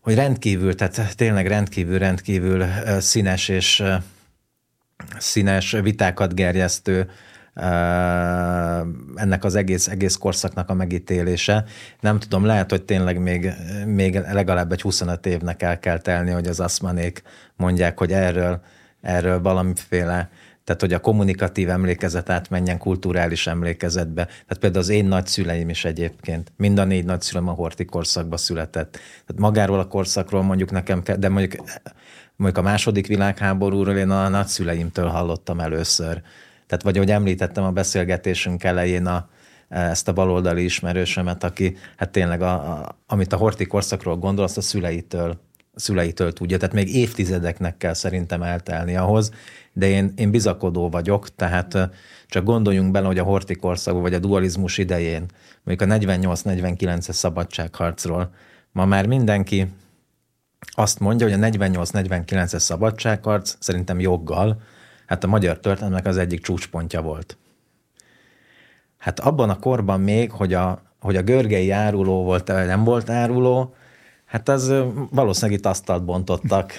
hogy rendkívül, tehát tényleg rendkívül, rendkívül színes és színes vitákat gerjesztő ennek az egész, egész korszaknak a megítélése. Nem tudom, lehet, hogy tényleg még, még legalább egy 25 évnek el kell telni, hogy az aszmanék mondják, hogy erről erről valamiféle, tehát hogy a kommunikatív emlékezet átmenjen kulturális emlékezetbe. Tehát például az én nagyszüleim is egyébként, mind a négy nagyszülem a horti korszakba született. Tehát magáról a korszakról mondjuk nekem, de mondjuk, mondjuk a második világháborúról én a nagyszüleimtől hallottam először. Tehát vagy ahogy említettem a beszélgetésünk elején a, ezt a baloldali ismerősömet, aki hát tényleg, a, a, amit a horti korszakról gondol, azt a szüleitől szüleitől tudja, tehát még évtizedeknek kell szerintem eltelni ahhoz, de én, én bizakodó vagyok, tehát csak gondoljunk bele, hogy a horti korszak vagy a dualizmus idején, mondjuk a 48-49-es szabadságharcról, ma már mindenki azt mondja, hogy a 48-49-es szabadságharc szerintem joggal, hát a magyar történelmek az egyik csúcspontja volt. Hát abban a korban még, hogy a, hogy a görgei áruló volt, nem volt áruló, Hát az valószínűleg itt asztalt bontottak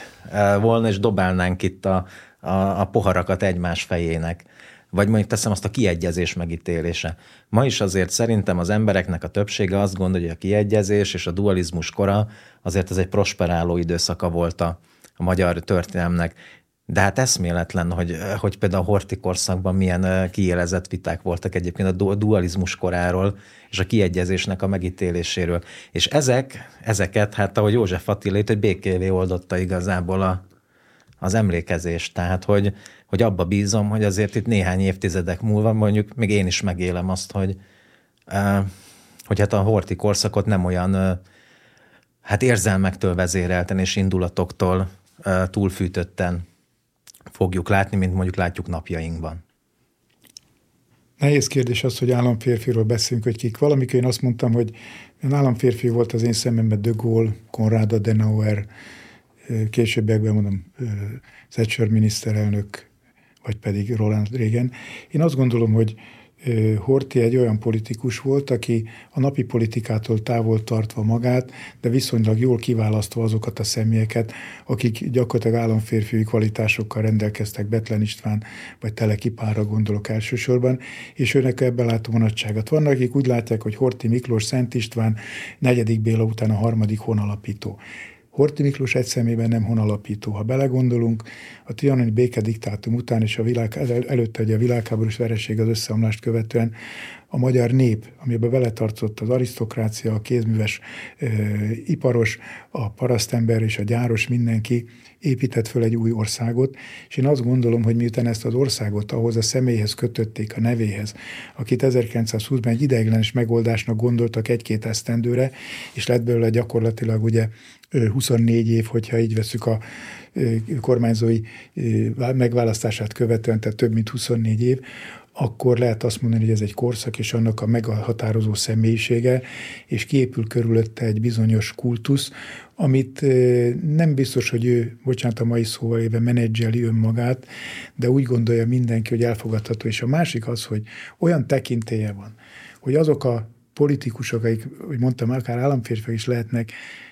volna, és dobálnánk itt a, a, a poharakat egymás fejének. Vagy mondjuk teszem azt a kiegyezés megítélése. Ma is azért szerintem az embereknek a többsége azt gondolja, hogy a kiegyezés és a dualizmus kora azért ez egy prosperáló időszaka volt a, a magyar történelmnek. De hát eszméletlen, hogy, hogy például a Horti korszakban milyen kiélezett viták voltak egyébként a dualizmus koráról és a kiegyezésnek a megítéléséről. És ezek, ezeket, hát ahogy József Attilét, hogy békévé oldotta igazából a, az emlékezést. Tehát, hogy, hogy abba bízom, hogy azért itt néhány évtizedek múlva mondjuk még én is megélem azt, hogy, hogy hát a Horti korszakot nem olyan hát érzelmektől vezérelten és indulatoktól túlfűtötten fogjuk látni, mint mondjuk látjuk napjainkban. Nehéz kérdés az, hogy államférfiról beszélünk, hogy kik. Valamikor én azt mondtam, hogy államférfi volt az én szememben De Gaulle, Konrad Adenauer, későbbiekben mondom Thatcher miniszterelnök, vagy pedig Roland Reagan. Én azt gondolom, hogy Horti egy olyan politikus volt, aki a napi politikától távol tartva magát, de viszonylag jól kiválasztva azokat a személyeket, akik gyakorlatilag államférfiúi kvalitásokkal rendelkeztek, Betlen István vagy Telekipára gondolok elsősorban, és őnek ebben látom vonatságot. Vannak, akik úgy látják, hogy Horti Miklós, Szent István, negyedik Béla után a harmadik honalapító. Horti Miklós egy szemében nem honalapító. Ha belegondolunk, a trianoni békediktátum után és a világ, előtte ugye a világháborús vereség az összeomlást követően a magyar nép, amiben beletartott az arisztokrácia, a kézműves ö, iparos, a parasztember és a gyáros mindenki épített föl egy új országot, és én azt gondolom, hogy miután ezt az országot ahhoz a személyhez kötötték, a nevéhez, akit 1920-ban egy ideiglenes megoldásnak gondoltak egy-két esztendőre, és lett belőle gyakorlatilag ugye 24 év, hogyha így veszük a kormányzói megválasztását követően, tehát több mint 24 év, akkor lehet azt mondani, hogy ez egy korszak, és annak a meghatározó személyisége, és kiépül körülötte egy bizonyos kultusz, amit nem biztos, hogy ő, bocsánat a mai szóval éve menedzseli önmagát, de úgy gondolja mindenki, hogy elfogadható. És a másik az, hogy olyan tekintélye van, hogy azok a politikusok, akik, hogy mondtam, akár államférfiak is lehetnek,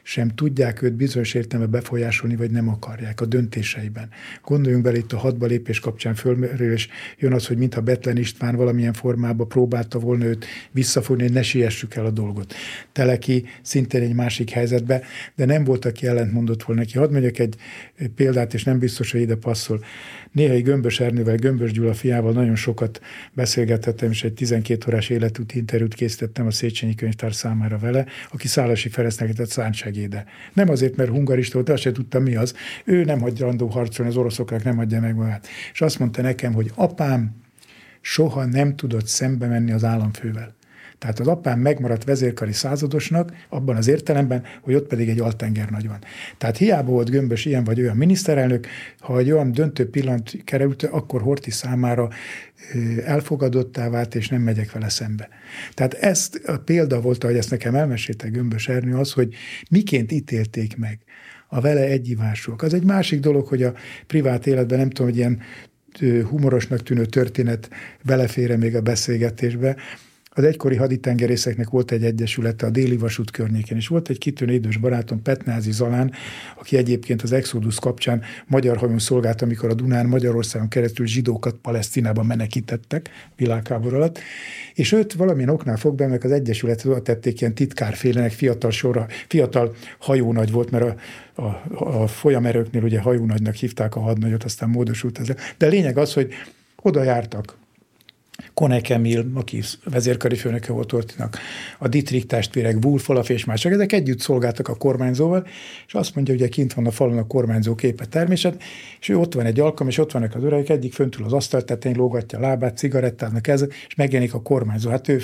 sem tudják őt bizonyos értelemben befolyásolni, vagy nem akarják a döntéseiben. Gondoljunk bele itt a hatba lépés kapcsán fölmerül, és jön az, hogy mintha Betlen István valamilyen formában próbálta volna őt visszafogni, hogy ne siessük el a dolgot. Teleki szintén egy másik helyzetbe, de nem volt, aki ellentmondott volna neki. Hadd mondjak egy példát, és nem biztos, hogy ide passzol. Néhai Gömbös Ernővel, Gömbös Gyula fiával nagyon sokat beszélgethettem, és egy 12 órás életút interjút készítettem a Széchenyi könyvtár számára vele, aki Szálasi Ferencnek tett szántsegéde. Nem azért, mert hungarista volt, azt se tudtam mi az. Ő nem hagyja randó harcolni, az oroszoknak nem adja meg magát. És azt mondta nekem, hogy apám soha nem tudott szembe menni az államfővel. Tehát az apám megmaradt vezérkari századosnak, abban az értelemben, hogy ott pedig egy altenger nagy van. Tehát hiába volt gömbös ilyen vagy olyan miniszterelnök, ha egy olyan döntő pillanat került, akkor Horti számára elfogadottá vált, és nem megyek vele szembe. Tehát ezt a példa volt, ahogy ezt nekem elmesélte Gömbös Ernő, az, hogy miként ítélték meg a vele egyivásúak. Az egy másik dolog, hogy a privát életben nem tudom, hogy ilyen humorosnak tűnő történet belefére még a beszélgetésbe, az egykori haditengerészeknek volt egy egyesülete a déli vasút környékén, és volt egy kitűnő idős barátom, Petnázi Zalán, aki egyébként az Exodus kapcsán magyar hajón szolgált, amikor a Dunán Magyarországon keresztül zsidókat Palesztinában menekítettek világháború alatt, és őt valamilyen oknál fogva, meg az egyesület oda tették ilyen titkárfélenek, fiatal sorra, fiatal hajónagy volt, mert a, a, a folyamerőknél ugye hajónagynak hívták a hadnagyot, aztán módosult ez. De lényeg az, hogy oda jártak Konek Emil, aki vezérkari főnöke volt Ortinak, a Dietrich testvérek, Wolf Olaf és mások, ezek együtt szolgáltak a kormányzóval, és azt mondja, hogy kint van a falon a kormányzó képe természet, és ő ott van egy alkalom, és ott vannak az öregek, egyik föntül az asztal tetején lógatja a lábát, cigarettának ez, és megjelenik a kormányzó. Hát ő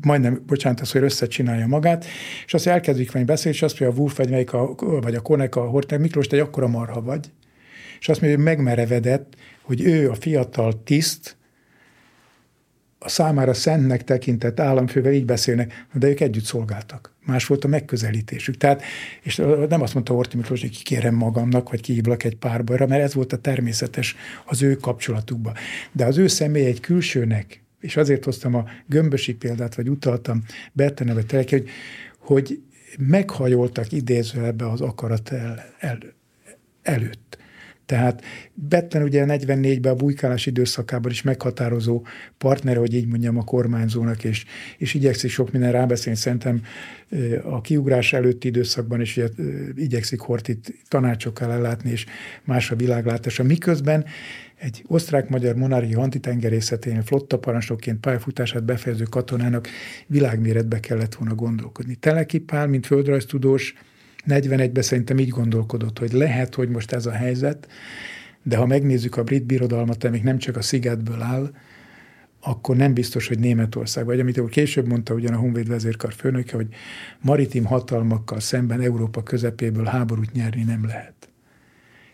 majdnem, bocsánat, az, hogy összecsinálja magát, és azt elkezdik venni beszélni, és azt mondja, a Wolf vagy, melyik a, vagy a Konek, a Hortner Miklós, te egy akkora marha vagy. És azt mondja, hogy megmerevedett, hogy ő a fiatal tiszt, a számára szentnek tekintett államfővel így beszélnek, de ők együtt szolgáltak. Más volt a megközelítésük. Tehát, és nem azt mondta Orti Miklós, hogy kikérem magamnak, vagy kihívlak egy párbajra, mert ez volt a természetes az ő kapcsolatukban. De az ő személy egy külsőnek, és azért hoztam a gömbösi példát, vagy utaltam Bertene vagy Teleki, hogy, hogy meghajoltak idézőjelbe az akarat el, el, előtt. Tehát Betten ugye 44-ben a bujkálás időszakában is meghatározó partner, hogy így mondjam, a kormányzónak, és, és igyekszik sok minden rábeszélni. Szerintem a kiugrás előtti időszakban is ugye, igyekszik Hortit tanácsokkal ellátni, és más a világlátása. Miközben egy osztrák-magyar monarchia antitengerészetén flotta parancsnokként pályafutását befejező katonának világméretbe kellett volna gondolkodni. Teleki Pál, mint földrajztudós, 41-ben szerintem így gondolkodott, hogy lehet, hogy most ez a helyzet, de ha megnézzük a brit birodalmat, amik nem csak a szigetből áll, akkor nem biztos, hogy Németország, vagy amit ő később mondta ugyan a Honvéd vezérkar főnöke, hogy maritim hatalmakkal szemben Európa közepéből háborút nyerni nem lehet.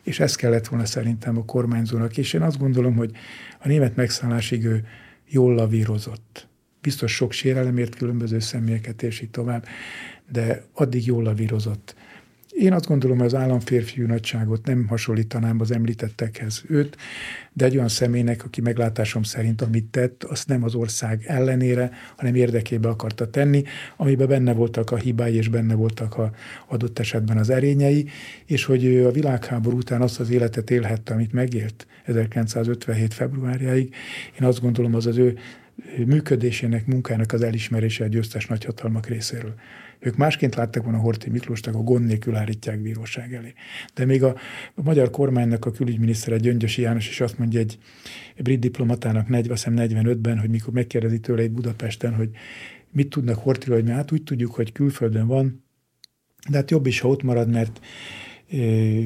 És ez kellett volna szerintem a kormányzónak, és én azt gondolom, hogy a német megszállásig ő jól lavírozott. Biztos sok sérelemért különböző személyeket, és így tovább, de addig jól lavírozott. Én azt gondolom, hogy az államférfiú nagyságot nem hasonlítanám az említettekhez őt, de egy olyan személynek, aki meglátásom szerint amit tett, azt nem az ország ellenére, hanem érdekébe akarta tenni, amiben benne voltak a hibái, és benne voltak a adott esetben az erényei, és hogy ő a világháború után azt az életet élhette, amit megélt 1957. februárjáig, én azt gondolom, az az ő működésének, munkának az elismerése a győztes nagyhatalmak részéről. Ők másként láttak volna Horthy Miklóst, akkor gond nélkül állítják bíróság elé. De még a, a magyar kormánynak a külügyminisztere Gyöngyösi János is azt mondja egy brit diplomatának 45-ben, hogy mikor megkérdezi tőle egy Budapesten, hogy mit tudnak Horthyról, hogy mi hát úgy tudjuk, hogy külföldön van, de hát jobb is, ha ott marad, mert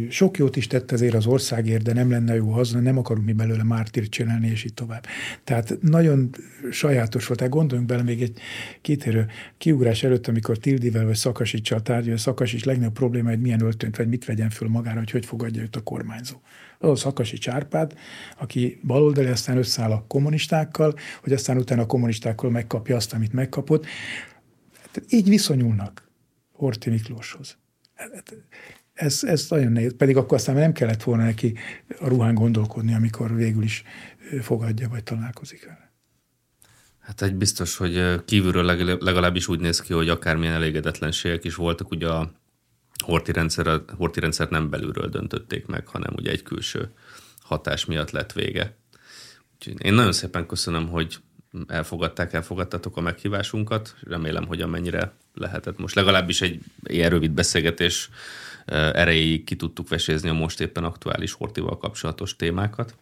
sok jót is tett ezért az országért, de nem lenne jó haza, nem akarunk mi belőle mártírt csinálni, és így tovább. Tehát nagyon sajátos volt. Tehát gondoljunk bele még egy kitérő kiugrás előtt, amikor Tildivel vagy Szakasicsal tárgyal, Szakasics legnagyobb probléma, hogy milyen öltönt vagy mit vegyen föl magára, hogy hogy fogadja őt a kormányzó. Az a Szakasics Árpád, aki baloldali, aztán összeáll a kommunistákkal, hogy aztán utána a kommunistákkal megkapja azt, amit megkapott. Tehát így viszonyulnak Horti Miklóshoz ez, ez nagyon nehéz. Pedig akkor aztán nem kellett volna neki a ruhán gondolkodni, amikor végül is fogadja, vagy találkozik vele. Hát egy biztos, hogy kívülről legalábbis úgy néz ki, hogy akármilyen elégedetlenségek is voltak, ugye a horti, rendszer, horti rendszer nem belülről döntötték meg, hanem ugye egy külső hatás miatt lett vége. Úgyhogy én nagyon szépen köszönöm, hogy elfogadták, elfogadtatok a meghívásunkat. Remélem, hogy amennyire lehetett most legalábbis egy ilyen rövid beszélgetés erejéig ki tudtuk vesézni a most éppen aktuális hortival kapcsolatos témákat.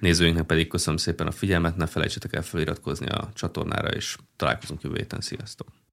Nézőinknek pedig köszönöm szépen a figyelmet, ne felejtsetek el feliratkozni a csatornára, és találkozunk jövő héten. Sziasztok!